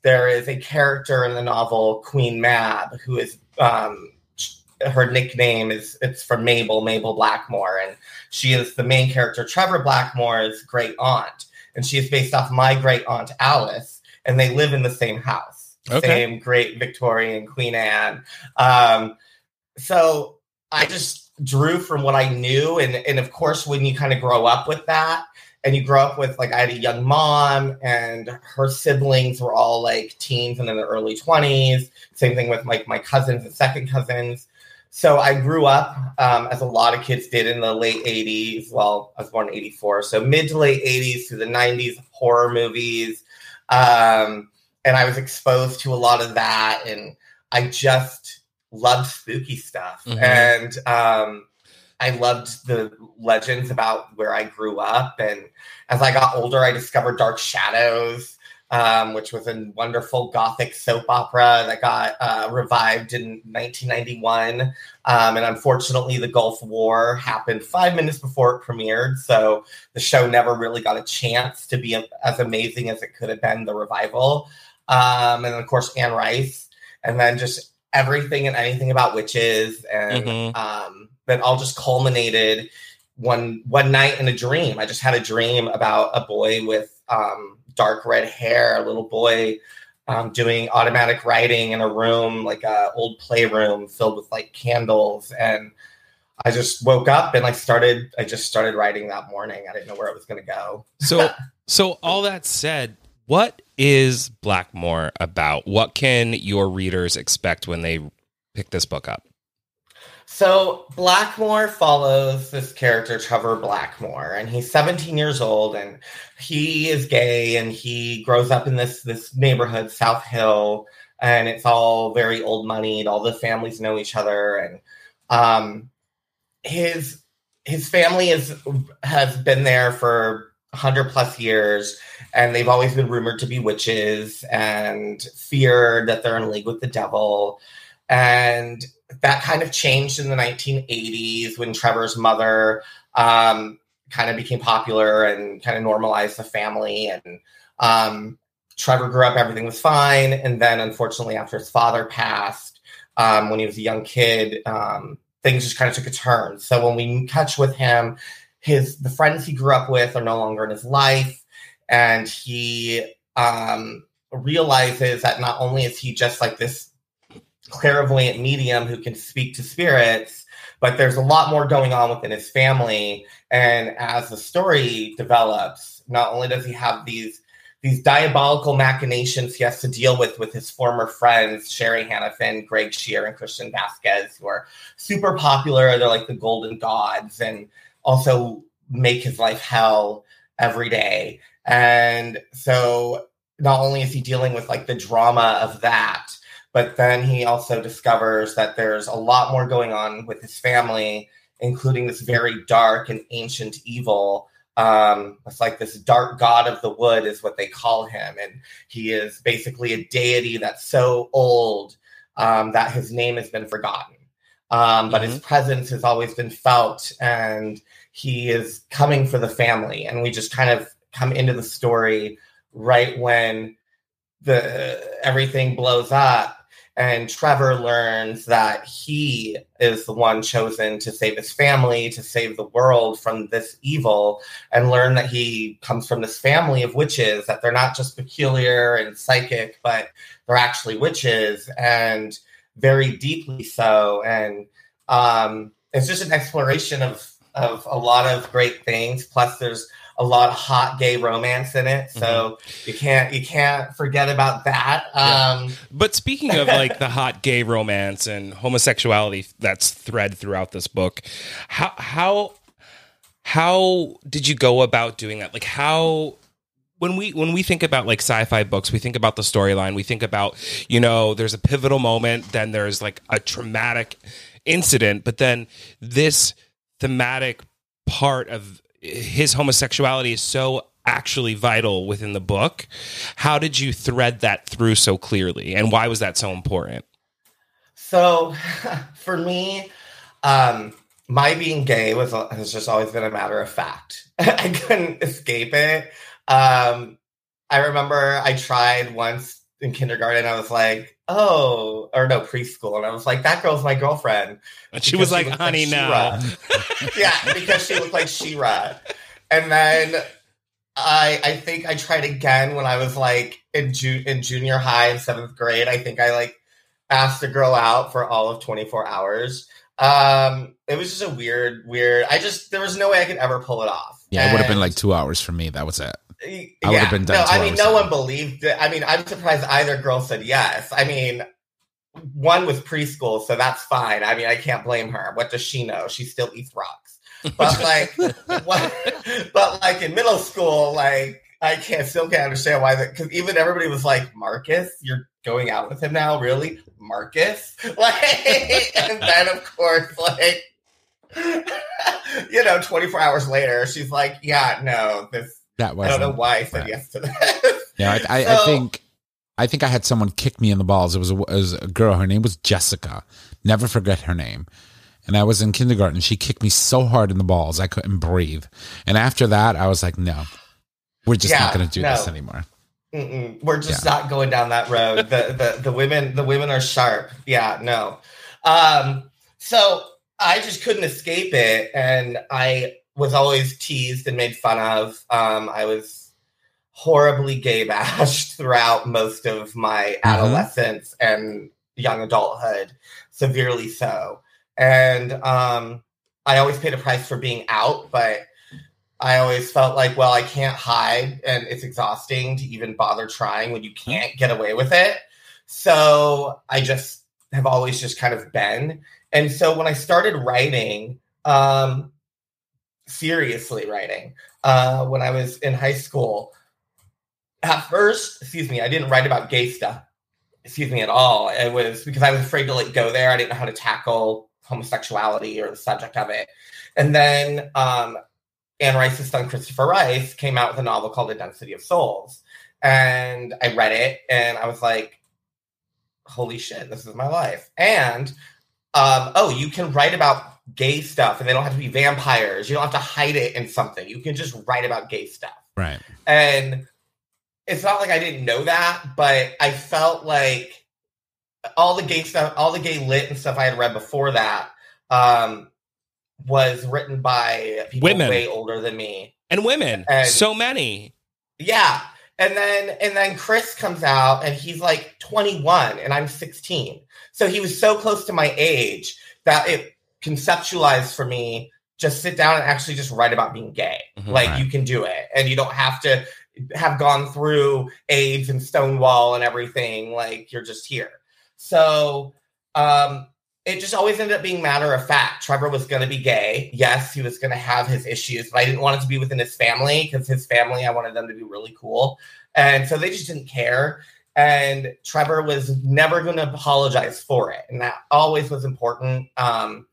Speaker 3: there is a character in the novel, Queen Mab, who is um, her nickname is it's from Mabel, Mabel Blackmoore, and she is the main character, Trevor Blackmoore's great aunt, and she is based off my great aunt Alice, and they live in the same house,
Speaker 7: Okay.
Speaker 3: same great Victorian Queen Anne. Um, so I just drew from what I knew, and and of course, when you kind of grow up with that, and you grow up with like I had a young mom, and her siblings were all like teens and in their early twenties. Same thing with like my cousins and second cousins. So I grew up, um, as a lot of kids did in the late 80s. Well, I was born in 84. So mid to late 80s through the 90s, horror movies. Um, and I was exposed to a lot of that. And I just loved spooky stuff.
Speaker 7: Mhm.
Speaker 3: And um, I loved the legends about where I grew up. And as I got older, I discovered Dark Shadows um, which was a wonderful gothic soap opera that got uh, revived in 1991. Um, and unfortunately, the Gulf War happened five minutes before it premiered. So the show never really got a chance to be as amazing as it could have been, the revival. Um, and of course, Anne Rice. And then just everything and anything about witches. And
Speaker 7: Mhm.
Speaker 3: um, that all just culminated one one night in a dream. I just had a dream about a boy with um, dark red hair, a little boy um, doing automatic writing in a room, like a old playroom filled with like candles. And I just woke up and I started. I just started writing that morning. I didn't know where it was going to go.
Speaker 7: So, so all that said, what is Blackmoore about? What can your readers expect when they pick this book up?
Speaker 3: So Blackmoore follows this character, Trevor Blackmoore, and he's 17 years old and he is gay and he grows up in this this neighborhood, South Hill, and it's all very old moneyed. All the families know each other, and um, his his family is has been there for 100 plus years and they've always been rumored to be witches and feared that they're in league with the devil and that kind of changed in the 1980s when Trevor's mother um, kind of became popular and kind of normalized the family. And um, Trevor grew up, everything was fine. And then, unfortunately, after his father passed um, when he was a young kid, um, things just kind of took a turn. So when we catch with him, his the friends he grew up with are no longer in his life, and he um, realizes that not only is he just like this clairvoyant medium who can speak to spirits, but there's a lot more going on within his family. And as the story develops, not only does he have these these diabolical machinations he has to deal with with his former friends, Sherry Hannafin, Greg Shear, and Christian Vasquez, who are super popular. They're like the golden gods and also make his life hell every day. And so not only is he dealing with like the drama of that, but then he also discovers that there's a lot more going on with his family, including this very dark and ancient evil. Um, it's like this dark god of the wood, is what they call him. And he is basically a deity that's so old um, that his name has been forgotten. Um, but his presence has always been felt, and he is coming for the family. And we just kind of come into the story right when the everything blows up and Trevor learns that he is the one chosen to save his family, to save the world from this evil, and learn that he comes from this family of witches, that they're not just peculiar and psychic, but they're actually witches and very deeply so. And um, it's just an exploration of of a lot of great things. Plus, there's a lot of hot gay romance in it, so you can't you can't forget about that. Um,
Speaker 7: But speaking of like the hot gay romance and homosexuality that's thread throughout this book, how how how did you go about doing that? Like how when we when we think about like sci-fi books, we think about the storyline. We think about you know there's a pivotal moment, then there's like a traumatic incident, but then this thematic part of his homosexuality is so actually vital within the book. How did you thread that through so clearly, and why was that so important?
Speaker 3: So for me, um, my being gay was has just always been a matter of fact. I couldn't escape it. Um, I remember I tried once in kindergarten. I was like, "Oh," or no preschool, and I was like, "That girl's my girlfriend."
Speaker 7: And she was like,
Speaker 3: looked
Speaker 7: "Honey, no."
Speaker 3: Yeah, because she looked like She-Ra. And then I I think I tried again when I was like in ju- in junior high in seventh grade. I think I like asked a girl out for all of 24 hours. Um, it was just a weird, weird. I just there was no way I could ever pull it off.
Speaker 6: Yeah, it would have been like two hours for me. That was it.
Speaker 3: Yeah,
Speaker 6: would have been done
Speaker 3: No, I mean, no one believed it. I mean, I'm surprised either girl said yes. I mean, one was preschool, so that's fine. I mean, I can't blame her. What does she know? She still eats rocks. But like, what, but like in middle school, like I can't still can't understand why that because even everybody was like, Marcus, you're going out with him now, really, Marcus? Like, and then of course, like. you know, 24 hours later, she's like, Yeah, no, this
Speaker 6: That was
Speaker 3: I don't know why I said yes to that.
Speaker 6: Yeah, I, I, I think I think I had someone kick me in the balls. It was a, it was a girl. Her name was Jessica. Never forget her name. And I was in kindergarten. She kicked me so hard in the balls I couldn't breathe. And after that, I was like, no, we're just not going to do
Speaker 3: no.
Speaker 6: this anymore.
Speaker 3: Mm-mm, we're just
Speaker 6: Yeah.
Speaker 3: not going down that road. The, the the women the women are sharp. Yeah, no. Um, so I just couldn't escape it, and I was always teased and made fun of. Um, I was horribly gay bashed throughout most of my adolescence and young adulthood, severely so. And um, I always paid a price for being out, but I always felt like, well, I can't hide, and it's exhausting to even bother trying when you can't get away with it. So I just have always just kind of been. And so when I started writing, um, seriously writing, uh, when I was in high school, at first, excuse me, I didn't write about gay stuff, excuse me, at all. It was because I was afraid to like go there. I didn't know how to tackle homosexuality or the subject of it. And then um, Anne Rice's son, Christopher Rice, came out with a novel called The Density of Souls. And I read it and I was like, holy shit, this is my life. And um, oh, you can write about gay stuff and they don't have to be vampires. You don't have to hide it in something. You can just write about gay stuff.
Speaker 6: Right.
Speaker 3: And it's not like I didn't know that, but I felt like all the gay stuff, all the gay lit and stuff I had read before that um, was written by people
Speaker 7: Women.
Speaker 3: way older than me.
Speaker 7: And women,
Speaker 3: And-
Speaker 7: so many.
Speaker 3: Yeah. And then and then Chris comes out and he's like 21 and I'm 16. So he was so close to my age that it conceptualized for me just sit down and actually just write about being gay.
Speaker 7: Mhm.
Speaker 3: like
Speaker 6: Right.
Speaker 3: you can do it and you don't have to have gone through AIDS and Stonewall and everything like you're just here. So um it just always ended up being matter of fact. Trevor was going to be gay. Yes, he was going to have his issues, but I didn't want it to be within his family because his family, I wanted them to be really cool. And so they just didn't care. And Trevor was never going to apologize for it. And that always was important. Um,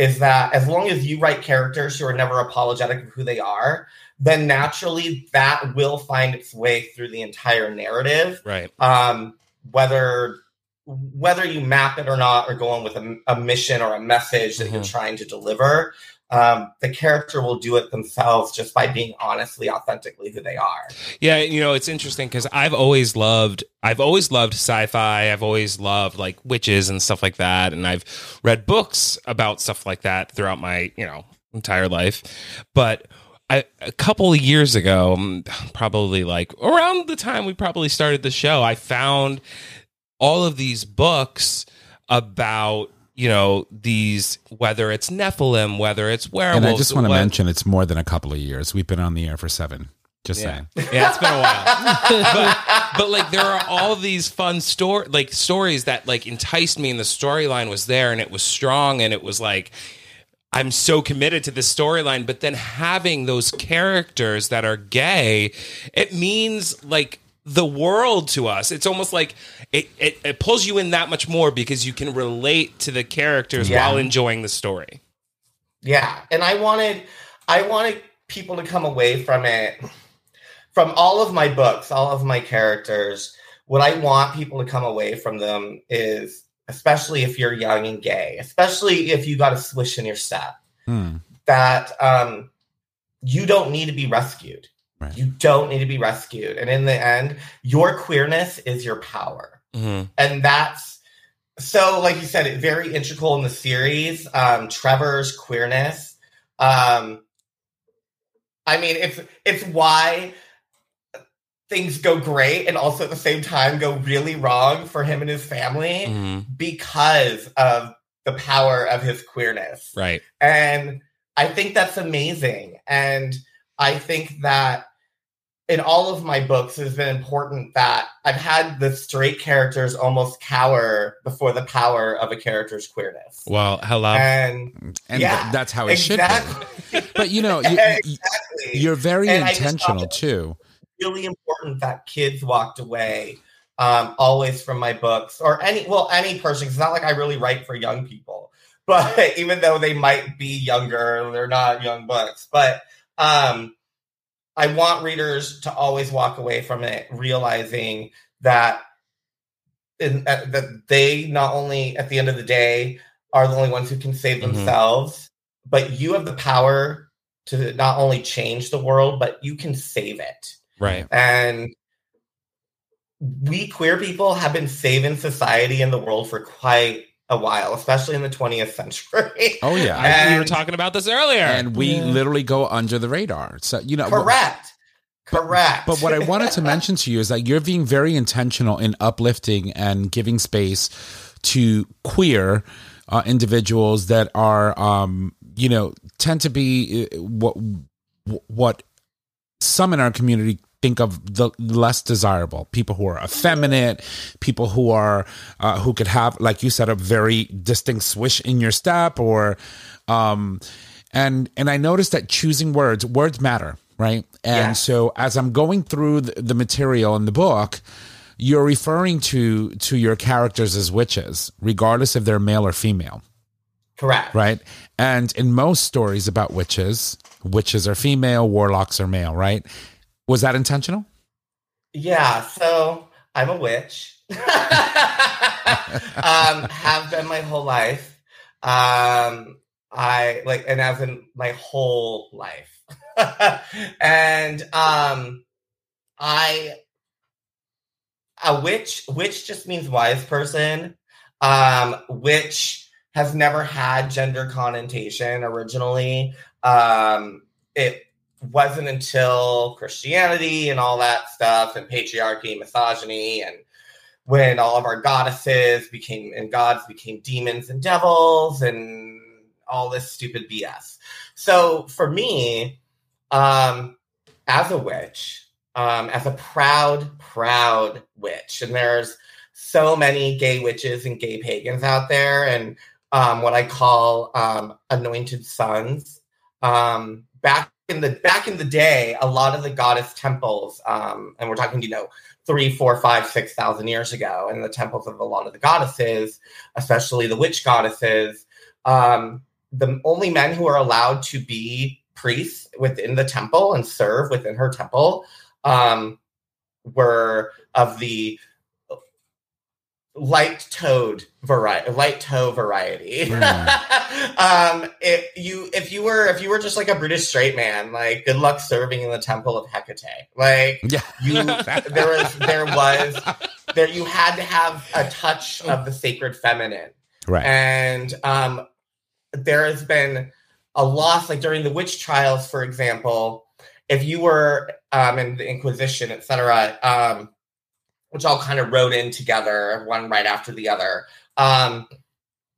Speaker 3: is that as long as you write characters who are never apologetic of who they are, then naturally that will find its way through the entire narrative
Speaker 7: Right.
Speaker 3: um, whether whether you map it or not or go on with a, a mission or a message that you're
Speaker 7: Mhm.
Speaker 3: trying to deliver um, the character will do it themselves just by being honestly authentically who they are
Speaker 7: Yeah, you know, it's interesting because I've always loved I've always loved sci-fi. I've always loved like witches and stuff like that. And I've read books about stuff like that throughout my, you know, entire life. But I, a couple of years ago, mm, probably like around the time we probably started the show, I found all of these books about you know these whether it's Nephilim, whether it's werewolves.
Speaker 6: And I just want to
Speaker 7: what-
Speaker 6: mention it's more than a couple of years. We've been on the air for seven. Just
Speaker 7: Yeah.
Speaker 6: saying.
Speaker 7: Yeah, it's been a while. but, but like there are all these fun story like stories that like enticed me and the storyline was there and it was strong and it was like I'm so committed to this storyline, but then having those characters that are gay, it means like the world to us. It's almost like it, it, it pulls you in that much more because you can relate to the characters
Speaker 3: Yeah.
Speaker 7: while enjoying the story.
Speaker 3: Yeah, and I wanted I wanted people to come away from it from all of my books, all of my characters. What I want people to come away from them is especially if you're young and gay, especially if you got a swish in your step.
Speaker 6: Hmm.
Speaker 3: that um, you don't need to be rescued.
Speaker 6: Right.
Speaker 3: You don't need to be rescued. And in the end, your queerness is your power.
Speaker 7: Mhm.
Speaker 3: And that's so, like you said, it very integral in the series. Um, Trevor's queerness. Um, I mean, it's it's why things go great and also at the same time go really wrong for him and his family
Speaker 7: Mhm.
Speaker 3: because of the power of his queerness.
Speaker 7: Right.
Speaker 3: And I think that's amazing. And I think that in all of my books, it's been important that I've had the straight characters almost cower before the power of a character's queerness.
Speaker 7: Well, hello.
Speaker 3: And
Speaker 6: And
Speaker 3: Yeah,
Speaker 6: th- that's how it should
Speaker 3: exactly.
Speaker 6: be. But you know, you, you,
Speaker 3: exactly.
Speaker 6: you're very
Speaker 3: And
Speaker 6: intentional too.
Speaker 3: really important that kids walked away um, always from my books or any well any person. It's not like I really write for young people, but even though they might be younger, they're not young books. But um, I want readers to always walk away from it realizing that in, uh, that they not only at the end of the day are the only ones who can save
Speaker 7: Mhm.
Speaker 3: themselves, but you have the power to not only change the world, but you can save it.
Speaker 7: right.
Speaker 3: And we queer people have been saving society and the world for quite a while, especially in the 20th century.
Speaker 6: Oh yeah.
Speaker 7: I, we were talking about this earlier.
Speaker 6: and we
Speaker 8: Yeah.
Speaker 6: literally go under the radar. So you know,
Speaker 3: Correct. Correct.
Speaker 6: But what I wanted to mention to you is that you're being very intentional in uplifting and giving space to queer uh, individuals that are, um, you know, tend to be uh, what what some in our community think of the less desirable people who are effeminate people who are uh, who could have like you said a very distinct swish in your step or um and and i noticed that choosing words words matter right and
Speaker 3: Yeah.
Speaker 6: so as i'm going through the, the material in the book you're referring to to your characters as witches regardless if they're male or female
Speaker 3: Correct.
Speaker 6: right? And in most stories about witches, witches are female, warlocks are male, right? Was that intentional?
Speaker 3: Yeah, so I'm a witch. um, have been my whole life. Um, I like, and as in my whole life. and um, I, a witch, witch just means wise person. Um, witch has never had gender connotation originally. Um, it wasn't until Christianity and all that stuff and patriarchy, misogyny, and when all of our goddesses became and gods became demons and devils and all this stupid BS. So for me, um, as a witch, um, as a proud, proud witch, and there's so many gay witches and gay pagans out there, and um, what I call um, anointed sons. Um, back in the back in the day, a lot of the goddess temples, um, and we're talking, you know, three, four, five, six thousand years ago, and the temples of a lot of the goddesses, especially the witch goddesses, um, the only men who are allowed to be priests within the temple and serve within her temple um, were of the light toed variety light toe variety um if you if you were if you were just like a british straight man like good luck serving in the temple of hecate like
Speaker 6: Yeah.
Speaker 3: you there was there was there you had to have a touch of the sacred feminine
Speaker 6: Right.
Speaker 3: and um there has been a loss like during the witch trials for example if you were um in the inquisition etc um which all kind of wrote in together one right after the other. Um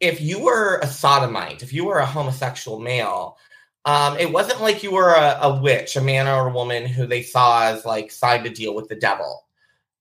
Speaker 3: if you were a sodomite if you were a homosexual male um it wasn't like you were a, a witch a man or a woman who they saw as like signed to deal with the devil.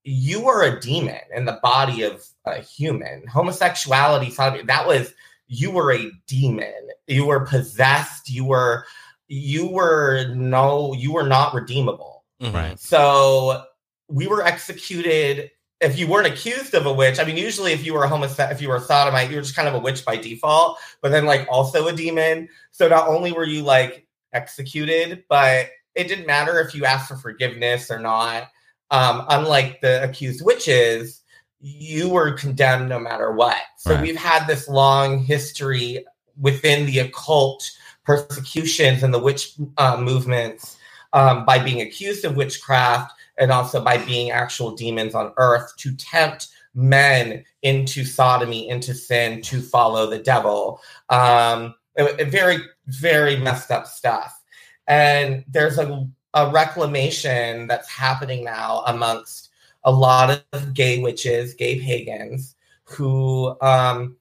Speaker 3: You were a demon in the body of a human. Homosexuality sodomy, that was you were a demon. You were possessed. You were you were no you were not redeemable.
Speaker 7: Right.
Speaker 3: so we were executed if you weren't accused of a witch. I mean, usually if you were a homosexual, if you were a sodomite, you were just kind of a witch by default, but then like also a demon. So not only were you like executed, but it didn't matter if you asked for forgiveness or not. Um, unlike the accused witches, you were condemned no matter what. So
Speaker 6: Right.
Speaker 3: we've had this long history within the occult persecutions and the witch uh, movements um, by being accused of witchcraft and also by being actual demons on earth to tempt men into sodomy, into sin, to follow the devil. Um, very, very messed up stuff. And there's a, a reclamation that's happening now amongst a lot of gay witches, gay pagans, who, um,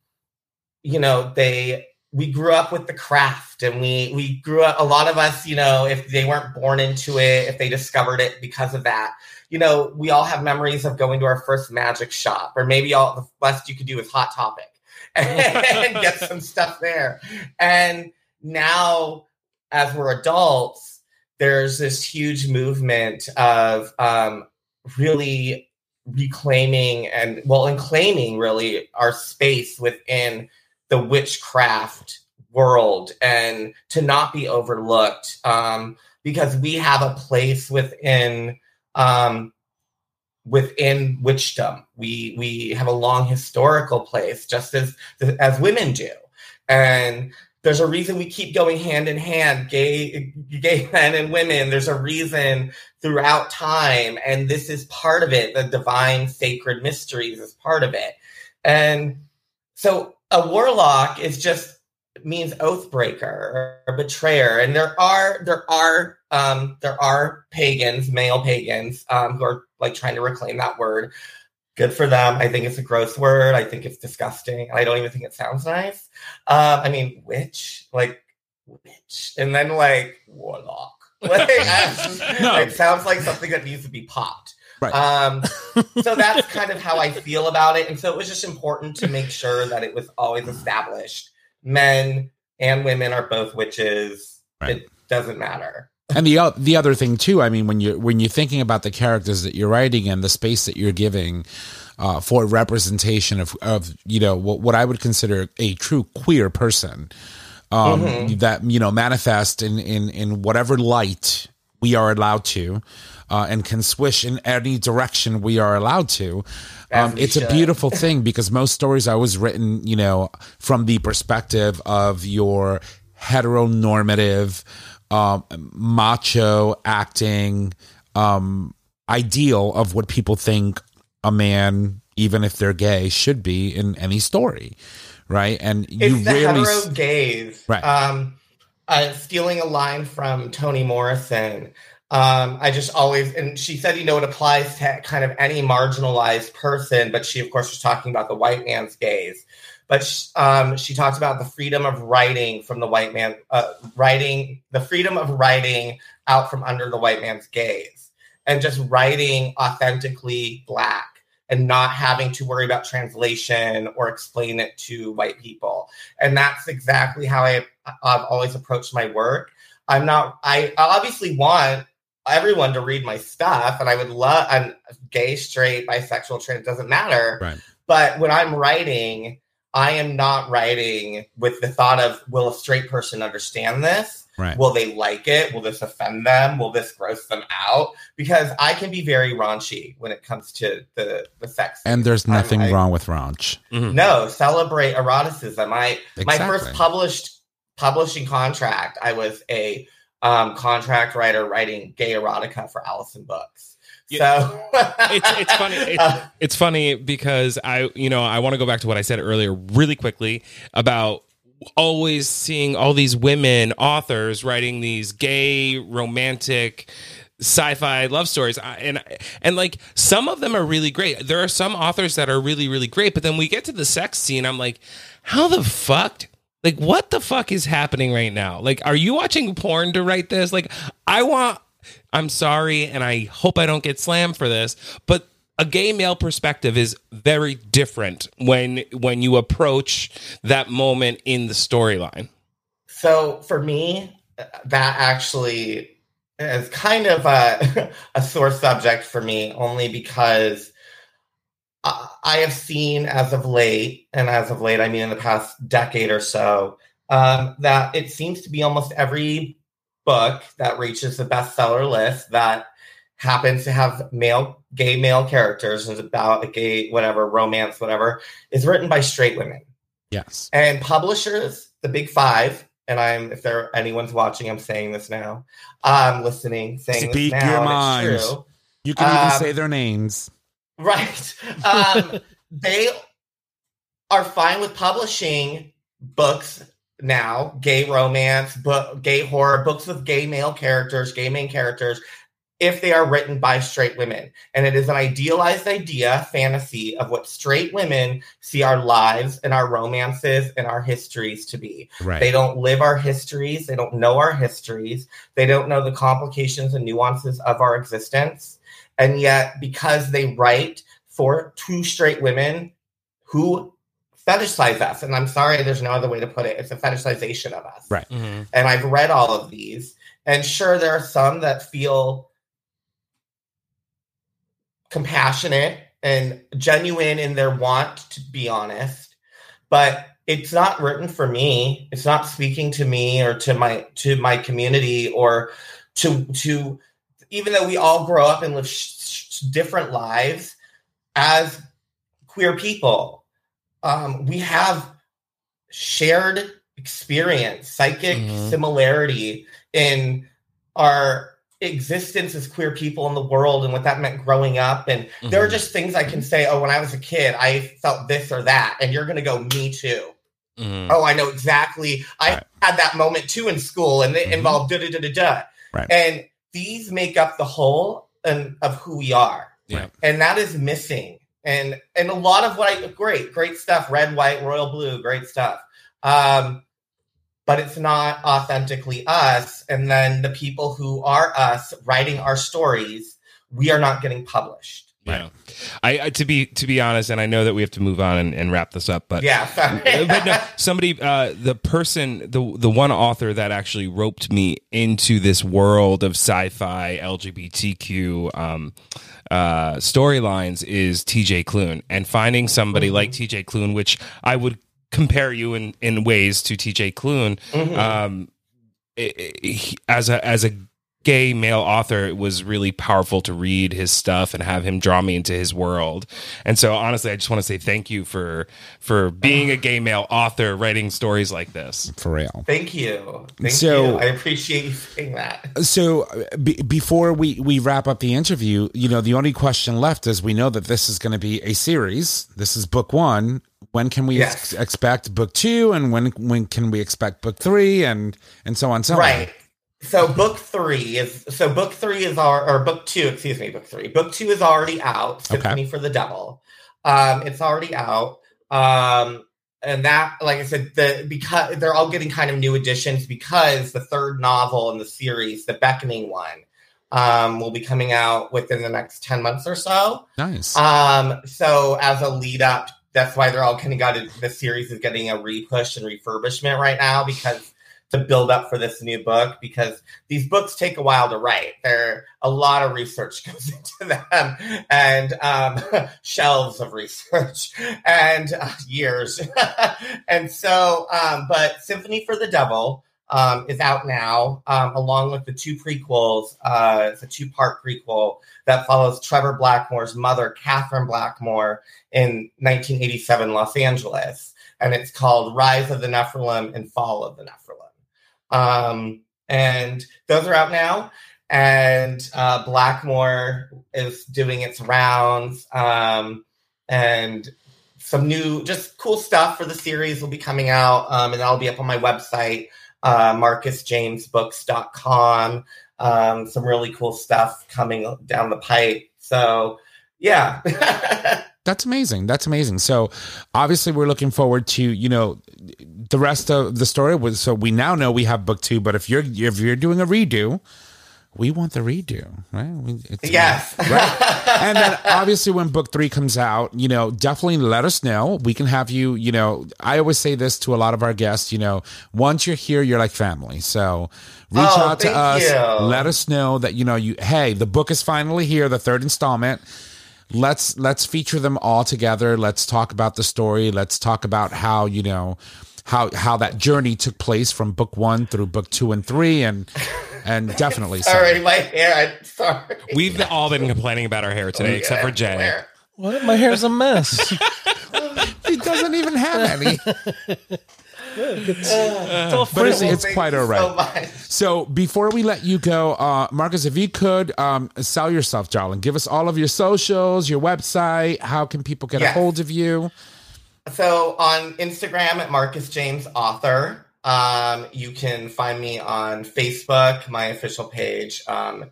Speaker 3: you know, they we grew up with the craft and we we grew up a lot of us you know if they weren't born into it if they discovered it because of that you know we all have memories of going to our first magic shop or maybe all the best you could do is hot topic and get some stuff there. And now as we're adults there's this huge movement of um, really reclaiming and well and claiming really our space within the witchcraft world and to not be overlooked um, because we have a place within um, within witchdom. We we have a long historical place, just as as women do, and there's a reason we keep going hand in hand, gay gay men and women. There's a reason throughout time, and this is part of it. The divine sacred mysteries is part of it, and so a warlock is just means oath breaker or betrayer. And there are there are um there are pagans male pagans um who are like trying to reclaim that word. Good for them. I think it's a gross word. I think it's disgusting. I don't even think it sounds nice. Um i mean witch like witch. And then like warlock. Like,
Speaker 6: No.
Speaker 3: it sounds like something that needs to be popped
Speaker 6: Right.
Speaker 3: um so that's kind of how I feel about it. And so it was just important to make sure that it was always established. Men and women are both witches.
Speaker 6: Right.
Speaker 3: It doesn't matter.
Speaker 6: and the the other thing too, I mean, when you when you're thinking about the characters that you're writing and the space that you're giving uh, for representation of of you know what what I would consider a true queer person, um, that you know manifest in in in whatever light we are allowed to. Uh, and can swish in any direction we are allowed to. Um, it's a beautiful thing because most stories are always written, you know, from the perspective of your heteronormative, um, macho acting um, ideal of what people think a man, even if they're gay, should be in any story, right? And you
Speaker 3: It's the
Speaker 6: rarely,
Speaker 3: hetero gaze.
Speaker 6: Right.
Speaker 3: Um, uh, stealing a line from Toni Morrison. Um, I just always, and she said, you know, it applies to kind of any marginalized person, but she, of course, was talking about the white man's gaze. But sh- um, she talked about the freedom of writing from the white man, uh, writing, the freedom of writing out from under the white man's gaze, and just writing authentically black and not having to worry about translation or explain it to white people. And that's exactly how I, I've always approached my work. I'm not, I obviously want everyone to read my stuff, and I would love, I'm gay, straight, bisexual, trans, doesn't matter.
Speaker 6: Right.
Speaker 3: But when I'm writing, I am not writing with the thought of, will a straight person understand this?
Speaker 6: right?
Speaker 3: Will they like it? Will this offend them? Will this gross them out? Because I can be very raunchy when it comes to the the sex.
Speaker 6: and there's nothing
Speaker 3: I-
Speaker 6: wrong with raunch. Mm-hmm.
Speaker 3: No, celebrate eroticism. I my first published publishing contract, I was a um, contract writer writing gay erotica for Alyson Books. So
Speaker 7: it's it's funny. It's, it's funny because I you know I want to go back to what I said earlier really quickly about always seeing all these women authors writing these gay romantic sci-fi love stories I- and and like some of them are really great there are some authors that are really really great but then we get to the sex scene i'm like how the fuck like what the fuck is happening right now? Like are you watching porn to write this? Like i want i'm sorry and i hope i don't get slammed for this but a gay male perspective is very different when when you approach that moment in the storyline.
Speaker 3: So for me, that actually is kind of a, a sore subject for me, only because I have seen as of late, and as of late, I mean in the past decade or so, um, that it seems to be almost every book that reaches the bestseller list that happens to have male, gay male characters, and is about a gay, whatever, romance, whatever, is written by straight women.
Speaker 6: Yes.
Speaker 3: And publishers, the big five, and I'm if there anyone's watching, I'm saying this now. I'm listening, saying
Speaker 6: Speak
Speaker 3: this now.
Speaker 6: your mind. You can even
Speaker 3: Um,
Speaker 6: say their names.
Speaker 3: Right. Um, they are fine with publishing books now, gay romance, book, gay horror, books with gay male characters, gay main characters, if they are written by straight women. And it is an idealized idea, fantasy of what straight women see our lives and our romances and our histories to be.
Speaker 6: Right.
Speaker 3: They don't live our histories. They don't know our histories. They don't know the complications and nuances of our existence. And yet, because they write for two straight women who fetishize us, and I'm sorry, there's no other way to put it, it's a fetishization of us.
Speaker 6: Right.
Speaker 7: Mhm.
Speaker 3: And I've read all of these. And sure, there are some that feel compassionate and genuine in their want to be honest but it's not written for me it's not speaking to me or to my to my community or to to even though we all grow up and live sh- sh- different lives as queer people um, we have shared experience psychic
Speaker 7: Mhm.
Speaker 3: similarity in our existence as queer people in the world and what that meant growing up and there are
Speaker 7: Mhm.
Speaker 3: just things i can say oh when i was a kid i felt this or that and you're going to go me too
Speaker 7: Mhm.
Speaker 3: oh i know exactly i
Speaker 6: Right.
Speaker 3: had that moment too in school and it
Speaker 6: Mhm.
Speaker 3: involved da da da da da
Speaker 6: Right.
Speaker 3: and these make up the whole and of who we are.
Speaker 7: Yeah.
Speaker 3: and that is missing. And and a lot of what i great great stuff. Red white royal blue great stuff. Um but it's not authentically us. And then the people who are us writing our stories we are not getting published
Speaker 7: Yeah. I, I to be to be honest, and I know that we have to move on and, and wrap this up, but
Speaker 3: yeah
Speaker 7: but no, somebody, uh, the person, the the one author that actually roped me into this world of sci-fi LGBTQ um, uh, storylines is T.J. Klune, and finding somebody
Speaker 3: Mhm.
Speaker 7: like T.J. Klune, which I would compare you in in ways to T.J. Klune,
Speaker 3: Mhm.
Speaker 7: um, it- it- he- as a as a gay male author it was really powerful to read his stuff and have him draw me into his world. And so honestly i just want to say thank you for for being a gay male author writing stories like this.
Speaker 6: For real.
Speaker 3: thank you. Thank
Speaker 6: So-
Speaker 3: you. I appreciate you saying that.
Speaker 6: So uh, be, before we, we wrap up the interview, you know, the only question left is we know that this is going to be a series. This is book one. When can we ex- expect book two, and when when can we expect book three, and and so on and so
Speaker 3: right so book three is so book three is our or book two excuse me book three. Book two is already out. Symphony for the devil. Um it's already out. Um and that like i said the because they're all getting kind of new additions because the third novel in the series the beckoning one um will be coming out within the next 10 months or so?
Speaker 6: Nice.
Speaker 3: um, so as a lead up, that's why they're all kind of got it, the series is getting a repush and refurbishment right now because to build up for this new book because these books take a while to write. There a lot of research goes into them and um, shelves of research and uh, years. and so, um, but Symphony for the Devil um, is out now, um, along with the two prequels. Uh, it's a two part prequel that follows Trevor Blackmoore's mother, Catherine Blackmoore, in 1987 Los Angeles. And it's called Rise of the Nephilim and Fall of the Nephilim. Um, and those are out now. And uh, Blackmoore is doing its rounds. Um, and some new, just cool stuff for the series will be coming out. Um, and that'll be up on my website, uh, marcusjamesbooks.com. Um, some really cool stuff coming down the pipe. So, yeah.
Speaker 6: That's amazing. That's amazing. So obviously we're looking forward to, you know, the rest of the story was so we now know we have book 2, but if you're if you're doing a redo, we want the redo, right? It's,
Speaker 3: yes.
Speaker 6: Right. and then obviously when book three comes out, you know, definitely let us know. We can have you, you know, I always say this to a lot of our guests, you know, once you're here, you're like family. So reach
Speaker 3: Oh,
Speaker 6: out to us.
Speaker 3: you.
Speaker 6: Let us know that, you know, you, hey, the book is finally here, the third installment. Let's let's feature them all together. Let's talk about the story. Let's talk about how, you know, how how that journey took place from book one through book two and three and and definitely so.
Speaker 3: Sorry, my hair. I'm sorry.
Speaker 7: we've all been complaining about our hair today oh, except for jay
Speaker 3: Where?
Speaker 8: What? My hair's a mess.
Speaker 6: He doesn't even have any.
Speaker 8: It's, it's
Speaker 6: But it's, it's quite all right.
Speaker 3: So.
Speaker 6: So before we let you go, uh, Marcus, if you could um, sell yourself, darling, give us all of your socials, your website. How can people get a hold of you?
Speaker 3: So on Instagram at Marcus James Author. Um, you can find me on Facebook, my official page, um,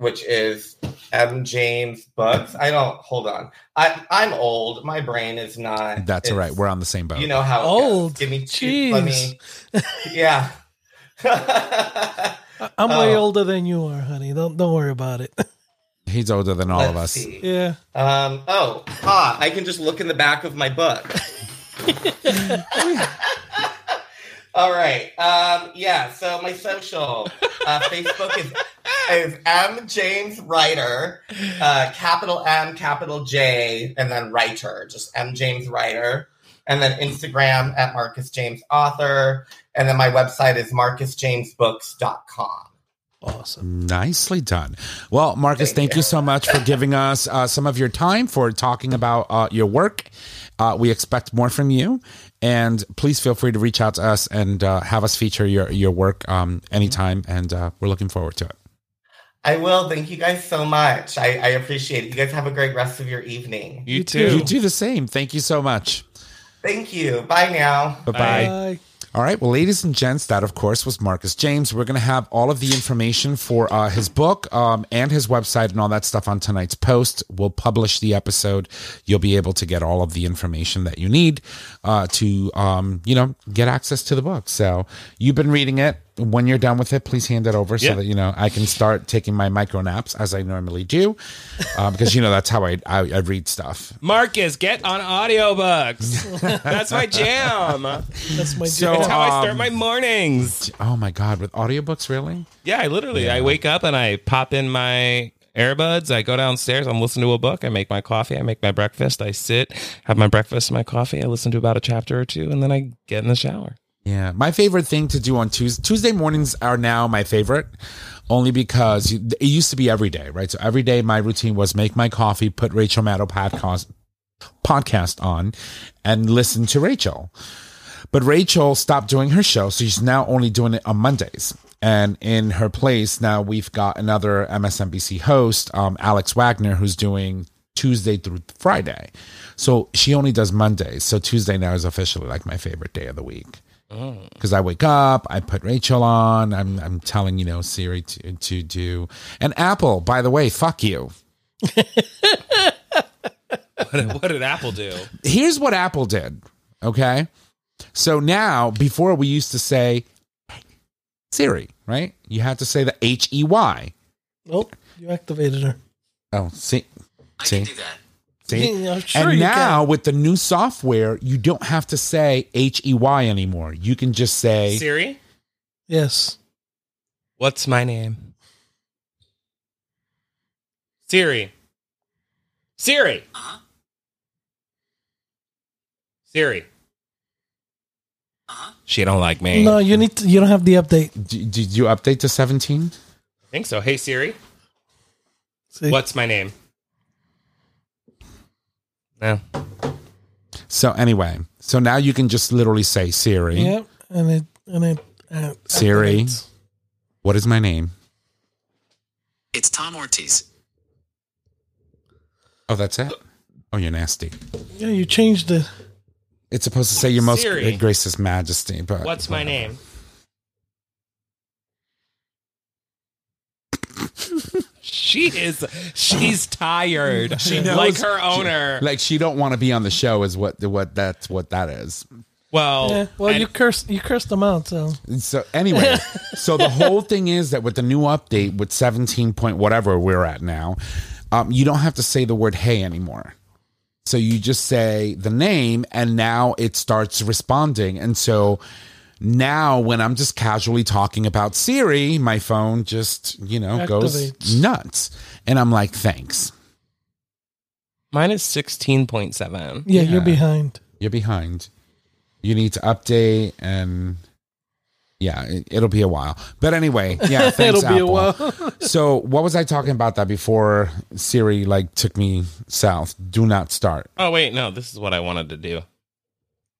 Speaker 3: which is M James Books. I don't hold on. I I'm old. My brain is not.
Speaker 6: That's all right. We're on the same boat.
Speaker 3: You know how
Speaker 8: Old.
Speaker 3: Give me two. Let me. Yeah.
Speaker 8: I'm way
Speaker 3: Oh.
Speaker 8: older than you are, honey. Don't don't worry about it.
Speaker 6: He's older than all of us.
Speaker 3: Let's see.
Speaker 8: yeah.
Speaker 3: Um, oh, ah, I can just look in the back of my book. All right. Um, yeah, so my social uh, Facebook is, is M James Writer, uh, capital M, capital J, and then writer, just M James Writer. And then Instagram at Marcus James Author. And then my website is marcusjamesbooks.com.
Speaker 8: Awesome.
Speaker 6: Nicely done. Well, Marcus, thank,
Speaker 3: Thank
Speaker 6: you.
Speaker 3: you.
Speaker 6: so much for giving us uh, some of your time for talking about uh, your work. Uh, we expect more from you, and please feel free to reach out to us and uh, have us feature your your work um, anytime. And uh, we're looking forward to it.
Speaker 3: I will. Thank you guys so much. I, I appreciate it. You guys have a great rest of your evening.
Speaker 7: You,
Speaker 8: You
Speaker 7: too.
Speaker 8: too.
Speaker 6: You do the same. Thank you so much.
Speaker 3: Thank you. Bye now.
Speaker 6: Bye bye.
Speaker 8: Bye.
Speaker 6: All right. Well, ladies and gents, that of course was Marcus James. We're going to have all of the information for uh, his book um, and his website and all that stuff on tonight's post. We'll publish the episode. You'll be able to get all of the information that you need uh, to, um, you know, get access to the book. So you've been reading it. When you're done with it, please hand it over so that you know I can start taking my micro naps as I normally do, uh, because you know that's how I, I I read stuff.
Speaker 7: Marcus, get on audiobooks. That's my jam.
Speaker 8: That's my
Speaker 6: So-
Speaker 7: That's how I start
Speaker 6: Um,
Speaker 7: my mornings.
Speaker 6: Oh my god, with audiobooks, really?
Speaker 7: Yeah, I literally I wake up and I pop in my earbuds, I go downstairs, I'm listening to a book, I make my coffee, I make my breakfast, I sit, have my breakfast, my coffee, I listen to about a chapter or two, and then I get in the shower.
Speaker 6: Yeah, my favorite thing to do on Tuesday Tuesday mornings are now my favorite, only because it used to be every day, right? So every day my routine was make my coffee, put Rachel Maddow podcast podcast on, and listen to Rachel. But Rachel stopped doing her show, so she's now only doing it on Mondays. And in her place, now we've got another MSNBC host, um, Alex Wagner, who's doing Tuesday through Friday. So she only does Mondays. So Tuesday now is officially like my favorite day of the week because I wake up, I put Rachel on, I'm I'm telling you know Siri to to do, and Apple, by the way, fuck you.
Speaker 7: What, did- what did Apple do?
Speaker 6: Here's what Apple did, okay? So now, before we used to say Siri, right? You had to say the H E Y.
Speaker 8: Oh, you activated her.
Speaker 6: Oh, see, see, see.
Speaker 8: Yeah, sure
Speaker 6: and now
Speaker 8: can.
Speaker 6: with the new software, you don't have to say H E Y anymore. You can just say
Speaker 7: Siri,
Speaker 8: Yes.
Speaker 7: what's my name? Siri. Siri. Siri. She don't like me.
Speaker 8: No, you need to, you don't have the update.
Speaker 6: D- Did you update to 17?
Speaker 7: I think so. Hey Siri,
Speaker 8: See?
Speaker 7: what's my name? No.
Speaker 6: So anyway, so now you can just literally say Siri.
Speaker 8: Yep. And it and it uh,
Speaker 6: Siri.
Speaker 8: activates.
Speaker 6: What is my name?
Speaker 9: It's Tom Ortiz.
Speaker 6: Oh, that's it. Oh, you're nasty.
Speaker 8: Yeah, you changed it.
Speaker 6: It's supposed to say your most
Speaker 7: Siri.
Speaker 6: gracious majesty, but
Speaker 7: What's my name? She is she's tired.
Speaker 6: She knows-
Speaker 7: like her owner.
Speaker 6: Like she don't want to be on the show is what what that's what that is.
Speaker 7: well,
Speaker 8: Yeah. Well,
Speaker 7: and-
Speaker 8: you cursed you cursed them out. So
Speaker 6: So anyway, so the whole thing is that with the new update with 17 point whatever we're at now, um, you don't have to say the word hey anymore. So you just say the name and now it starts responding. And so now when I'm just casually talking about Siri, my phone just, you know, goes nuts. And I'm like, thanks.
Speaker 7: mine is sixteen point seven.
Speaker 8: yeah,
Speaker 6: Yeah.
Speaker 8: you're behind.
Speaker 6: You're behind. You need to update and yeah, it, it'll be a while. But anyway, yeah, thanks,
Speaker 8: It'll be a
Speaker 6: Apple.
Speaker 8: while.
Speaker 6: so what was I talking about that before Siri like took me south? Do not start.
Speaker 7: Oh wait, no, this is what I wanted to do.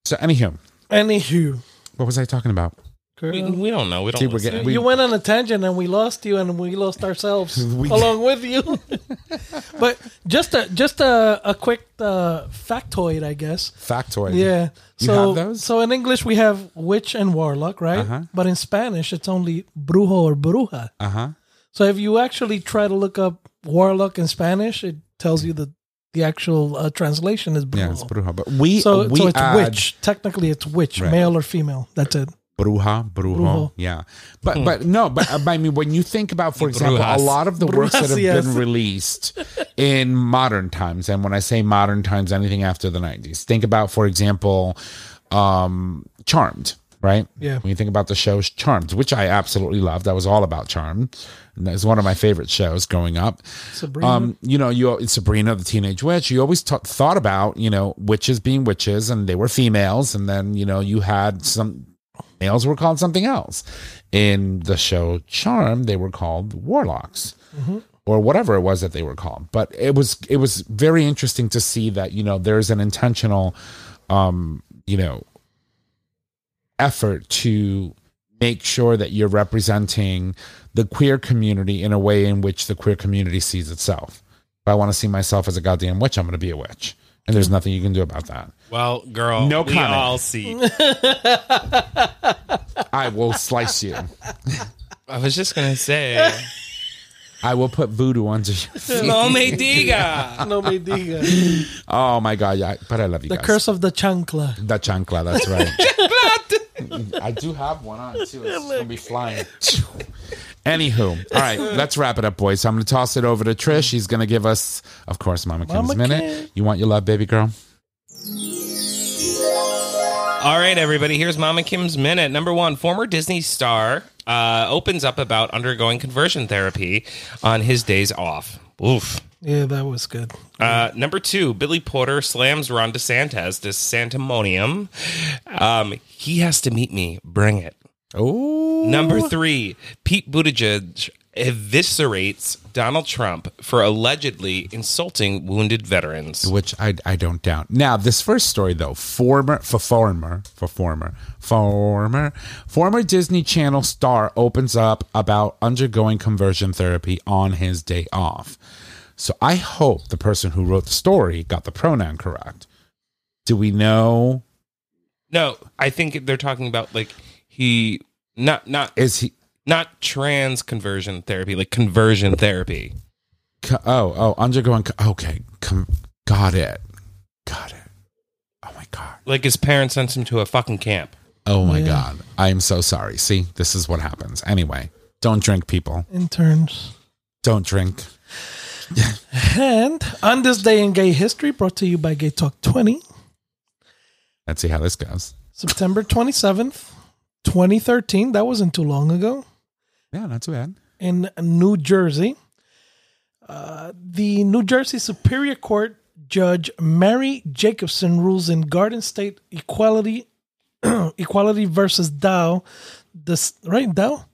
Speaker 6: So anywho,
Speaker 8: Anywho,
Speaker 6: What was I talking about?
Speaker 7: We, we don't know. We don't.
Speaker 6: See, we're
Speaker 7: listen.
Speaker 6: getting- we-
Speaker 8: you went on a tangent and we lost you and we lost ourselves
Speaker 6: We-
Speaker 8: along with you. but just a just a, a quick uh, factoid, I guess.
Speaker 6: Factoid.
Speaker 8: Yeah.
Speaker 6: You
Speaker 8: so
Speaker 6: have those?
Speaker 8: so in English we have witch and warlock, right?
Speaker 6: Uh-huh.
Speaker 8: But in Spanish it's only brujo or bruja.
Speaker 6: Uh huh.
Speaker 8: So if you actually try to look up warlock in Spanish, it tells you that the actual uh, translation is brujo.
Speaker 6: Yeah, it's bruja. But we
Speaker 8: so,
Speaker 6: we
Speaker 8: so it's
Speaker 6: add
Speaker 8: witch. Technically, it's witch,
Speaker 6: Right.
Speaker 8: male or female. That's it.
Speaker 6: bruja, brujo.
Speaker 8: Brujo.
Speaker 6: Yeah, but but no, but uh, I mean, when you think about, for example, a lot of the works that have
Speaker 8: yes.
Speaker 6: been released in modern times, and when I say modern times, anything after the nineties. Think about, for example, um, Charmed. Right.
Speaker 8: Yeah.
Speaker 6: When you think about the shows Charmed, which I absolutely loved, I was all about Charmed. Was one of my favorite shows growing up.
Speaker 8: Sabrina.
Speaker 6: Um, you know, you Sabrina the Teenage Witch. You always ta thought about you know witches being witches, and they were females, and then you know you had some males were called something else. In the show Charm, they were called warlocks. Or whatever it was that they were called, but it was it was very interesting to see that you know there's an intentional, um, you know, effort to make sure that you're representing the queer community in a way in which the queer community sees itself. If I want to see myself as a goddamn witch, I'm going to be a witch. And there's nothing you can do about that.
Speaker 7: Well, girl,
Speaker 6: No
Speaker 7: we
Speaker 6: comment.
Speaker 7: all see.
Speaker 6: I will slice you.
Speaker 7: I was just gonna say,
Speaker 6: I will put voodoo under your feet.
Speaker 7: no me diga.
Speaker 8: no me diga.
Speaker 6: Oh my god, yeah, but I love you
Speaker 8: The
Speaker 6: guys.
Speaker 8: curse of the chancla.
Speaker 6: the chancla, that's right. I do have one on too. It's gonna be flying. Anywho, all right, let's wrap it up, boys. So I'm gonna toss it over to Trish. She's gonna give us, of course, Mama Kim's
Speaker 8: Mama
Speaker 6: minute.
Speaker 8: Kim.
Speaker 6: You want your love, baby girl?
Speaker 7: All right, everybody. Here's Mama Kim's minute. Number one, former Disney star uh, opens up about undergoing conversion therapy on his days off. Oof.
Speaker 8: Yeah, that was good.
Speaker 7: Uh, number two, Billy Porter slams Ron DeSantis to Santimonium. Um, he has to meet me. Bring it.
Speaker 6: Oh,
Speaker 7: Number three, Pete Buttigieg eviscerates Donald Trump for allegedly insulting wounded veterans.
Speaker 6: which I I don't doubt. Now, this first story though, former for former for former former former Disney Channel star opens up about undergoing conversion therapy on his day off. So I hope the person who wrote the story got the pronoun correct. Do we know
Speaker 7: No, I think they're talking about like he not not
Speaker 6: is he
Speaker 7: not trans conversion therapy, like conversion therapy.
Speaker 6: co- oh oh undergoing co- okay com, got it. Got it. Oh my god.
Speaker 7: Like his parents sent him to a fucking camp.
Speaker 6: Oh my
Speaker 8: Yeah.
Speaker 6: god. I am so sorry. See, this is what happens. Anyway, don't drink people.
Speaker 8: Interns.
Speaker 6: Don't drink.
Speaker 8: And on this day in gay history, brought to you by Gay Talk 20,
Speaker 6: Let's see how this goes.
Speaker 8: September 27th, 2013. That wasn't too long ago.
Speaker 6: Yeah, not too bad.
Speaker 8: in New Jersey. Uh, the New Jersey Superior Court Judge Mary Jacobson rules in Garden State Equality Equality versus Dow. This right Dow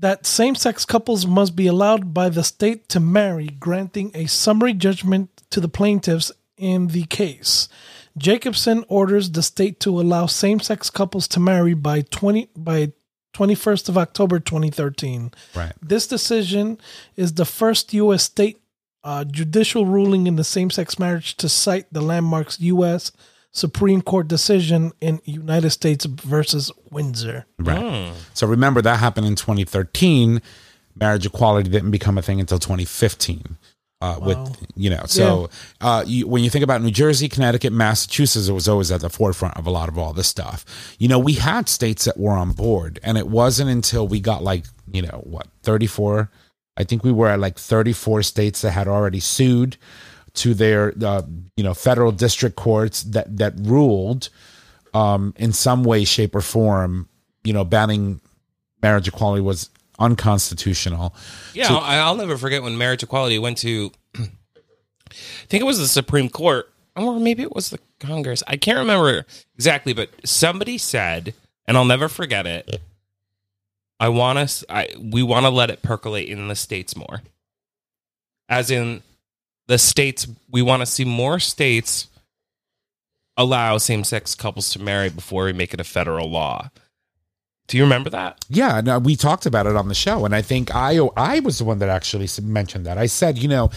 Speaker 8: that same-sex couples must be allowed by the state to marry, granting a summary judgment to the plaintiffs in the case. Jacobson orders the state to allow same-sex couples to marry by 20 by 21st of October 2013.
Speaker 6: Right.
Speaker 8: This decision is the first U.S. state uh, judicial ruling in the same-sex marriage to cite the landmark's U.S. Supreme Court decision in United States versus Windsor.
Speaker 6: Right. So remember that happened in 2013. Marriage equality didn't become a thing until 2015. Uh,
Speaker 8: Wow.
Speaker 6: With you know, so uh, you, when you think about New Jersey, Connecticut, Massachusetts, it was always at the forefront of a lot of all this stuff. You know, we had states that were on board, and it wasn't until we got like you know what 34. I think we were at like 34 states that had already sued to their uh, you know federal district courts that that ruled um, in some way, shape, or form, you know, banning marriage equality was unconstitutional.
Speaker 7: Yeah, I'll, I'll never forget when marriage equality went to. I think it was the Supreme Court, or maybe it was the Congress. I can't remember exactly, but somebody said, and I'll never forget it. I want us. I we want to let it percolate in the states more. As in, the states we want to see more states allow same sex couples to marry before we make it a federal law. Do you remember that?
Speaker 6: Yeah, no, we talked about it on the show, and I think I I was the one that actually mentioned that. I said, you know,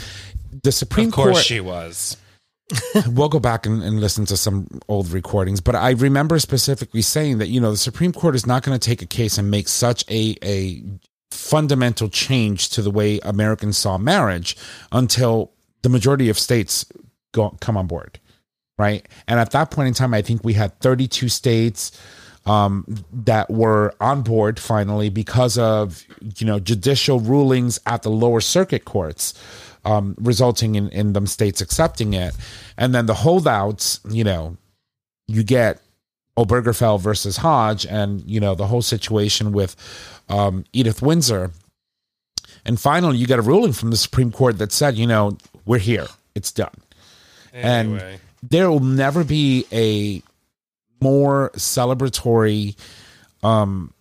Speaker 6: the Supreme Court.
Speaker 7: Of course
Speaker 6: Court.
Speaker 7: she was.
Speaker 6: we'll go back and, and listen to some old recordings, but I remember specifically saying that you know the Supreme Court is not going to take a case and make such a a fundamental change to the way Americans saw marriage until the majority of states go come on board, right? And at that point in time, I think we had 32 states um, that were on board finally because of you know judicial rulings at the lower circuit courts, um, resulting in in them states accepting it, and then the holdouts, you know, you get Obergefell versus Hodge, and you know the whole situation with um, Edith Windsor, and finally you get a ruling from the Supreme Court that said, you know, we're here, it's done,
Speaker 7: Anyway.
Speaker 6: and there will never be a more celebratory um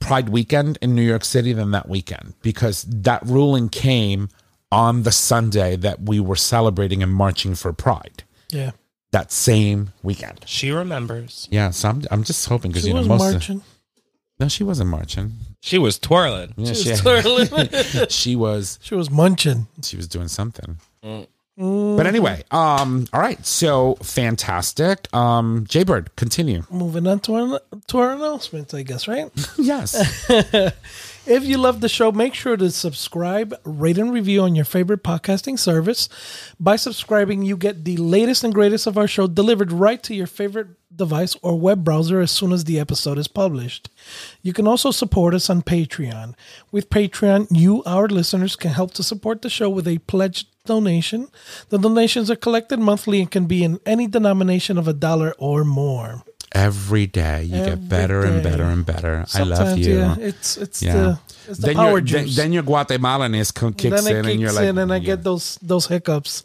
Speaker 6: pride weekend in New York City than that weekend because that ruling came on the Sunday that we were celebrating and marching for pride
Speaker 8: Yeah.
Speaker 6: that same weekend.
Speaker 7: she remembers.
Speaker 6: Yeah, so I'm I'm just hoping because you know
Speaker 8: was
Speaker 6: most of-
Speaker 8: marching.
Speaker 6: no, she wasn't marching.
Speaker 7: She was twirling.
Speaker 6: Yeah,
Speaker 8: She
Speaker 6: she,
Speaker 8: was twirling.
Speaker 6: she was
Speaker 8: she was munching.
Speaker 6: she was doing something.
Speaker 8: Mm.
Speaker 6: But anyway, um, all right, so fantastic. Um, Jaybird, continue.
Speaker 8: Moving on to our, to our announcements, I guess, right?
Speaker 6: yes.
Speaker 8: If you love the show, make sure to subscribe, rate, and review on your favorite podcasting service. By subscribing, you get the latest and greatest of our show delivered right to your favorite device or web browser as soon as the episode is published. You can also support us on Patreon. With Patreon, you, our listeners, can help to support the show with a pledged donation. The donations are collected monthly and can be in any denomination of a dollar or more.
Speaker 6: Every day you
Speaker 8: Every
Speaker 6: get better and better and better. I love you.
Speaker 8: Yeah, it's it's
Speaker 6: Yeah.
Speaker 8: the it's the
Speaker 6: then,
Speaker 8: power
Speaker 6: your,
Speaker 8: juice.
Speaker 6: then, then your Guatemalanese co- kicks
Speaker 8: then
Speaker 6: in,
Speaker 8: it
Speaker 6: and you're
Speaker 8: kicks
Speaker 6: like,
Speaker 8: in and I
Speaker 6: yeah.
Speaker 8: get those those hiccups.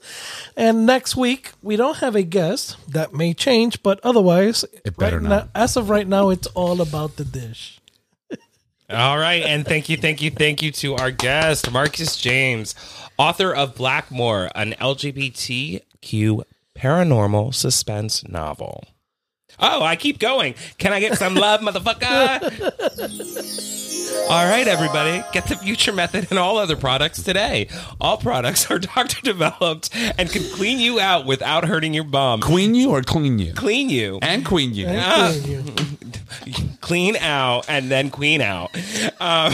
Speaker 8: And next week we don't have a guest. That may change, but otherwise,
Speaker 6: It better
Speaker 8: right
Speaker 6: not.
Speaker 8: Now, as of right now, it's all about the dish.
Speaker 7: All right, and thank you, thank you, thank you to our guest, Marcus James, author of Blackmoore, an LGBTQ paranormal suspense novel. Oh, I keep going. Can I get some love, motherfucker? All right, everybody, get the Future Method and all other products today. All products are doctor developed and can clean you out without hurting your bum.
Speaker 6: Queen you or clean you?
Speaker 7: Clean you.
Speaker 6: And queen you.
Speaker 7: Ah.
Speaker 8: Thank you.
Speaker 7: clean out and then queen out. Um,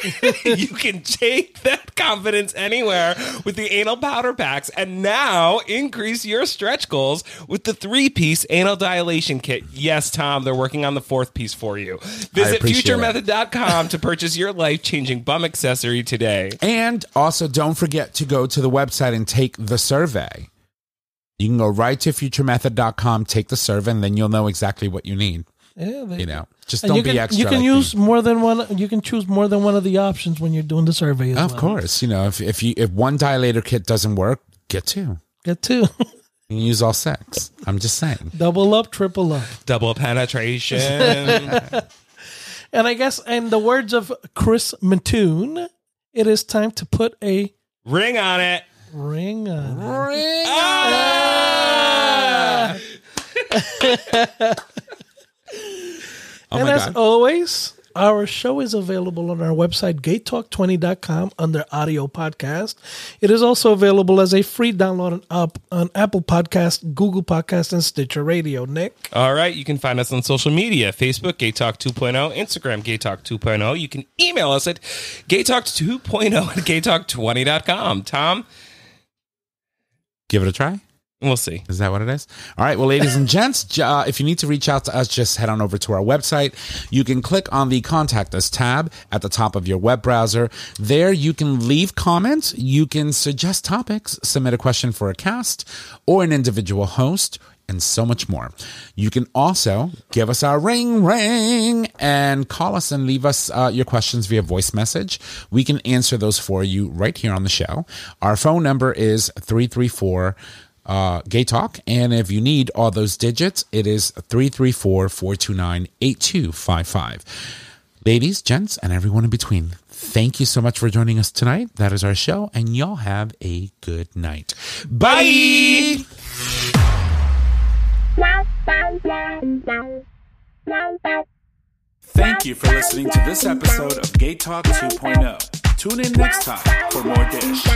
Speaker 7: you can take that confidence anywhere with the anal powder packs and now increase your stretch goals with the three piece anal dilation kit. Yes, Tom, they're working on the fourth piece for you. Visit futuremethod.com to purchase your life changing bum accessory today.
Speaker 6: And also, don't forget to go to the website and take the survey. You can go right to futuremethod.com, take the survey, and then you'll know exactly what you need.
Speaker 8: Yeah, they-
Speaker 6: You know, just don't
Speaker 8: you
Speaker 6: be
Speaker 8: can,
Speaker 6: extra.
Speaker 8: You can
Speaker 6: like
Speaker 8: use
Speaker 6: me.
Speaker 8: more than one. You can choose more than one of the options when you're doing the survey. As
Speaker 6: Of
Speaker 8: well.
Speaker 6: course, you know if if you if one dilator kit doesn't work, get two.
Speaker 8: get two,
Speaker 6: You can use all six. I'm just saying.
Speaker 8: double up, triple up.
Speaker 7: Double penetration.
Speaker 8: And I guess, in the words of Chris Mattoon, it is time to put a
Speaker 7: Ring on it.
Speaker 8: ring on.
Speaker 7: Ah!
Speaker 6: Oh
Speaker 8: and
Speaker 6: my
Speaker 8: as
Speaker 6: god.
Speaker 8: always, our show is available on our website, gaytalk20.com, under audio podcast. It is also available as a free download on, up, on Apple Podcast, Google Podcast, and Stitcher Radio. Nick?
Speaker 7: All right, you can find us on social media Facebook, Gay Talk 2.0, Instagram, Gay Talk 2.0. You can email us at gaytalk2.0 at gaytalk20.com. Tom,
Speaker 6: Give it a try.
Speaker 7: We'll see.
Speaker 6: Is that what it is? All right. Well, ladies and gents, uh, if you need to reach out to us, just head on over to our website. You can click on the contact us tab at the top of your web browser. There you can leave comments. You can suggest topics, submit a question for a cast or an individual host. And so much more. You can also give us our ring ring and call us and leave us uh, your questions via voice message. We can answer those for you right here on the show. Our phone number is 334 uh, Gay Talk. And if you need all those digits, it is 334 429 8255. Ladies, gents, and everyone in between, thank you so much for joining us tonight. That is our show, and y'all have a good night. Bye. Thank you for listening to this episode of Gay Talk 2.0. Tune in next time for more dish.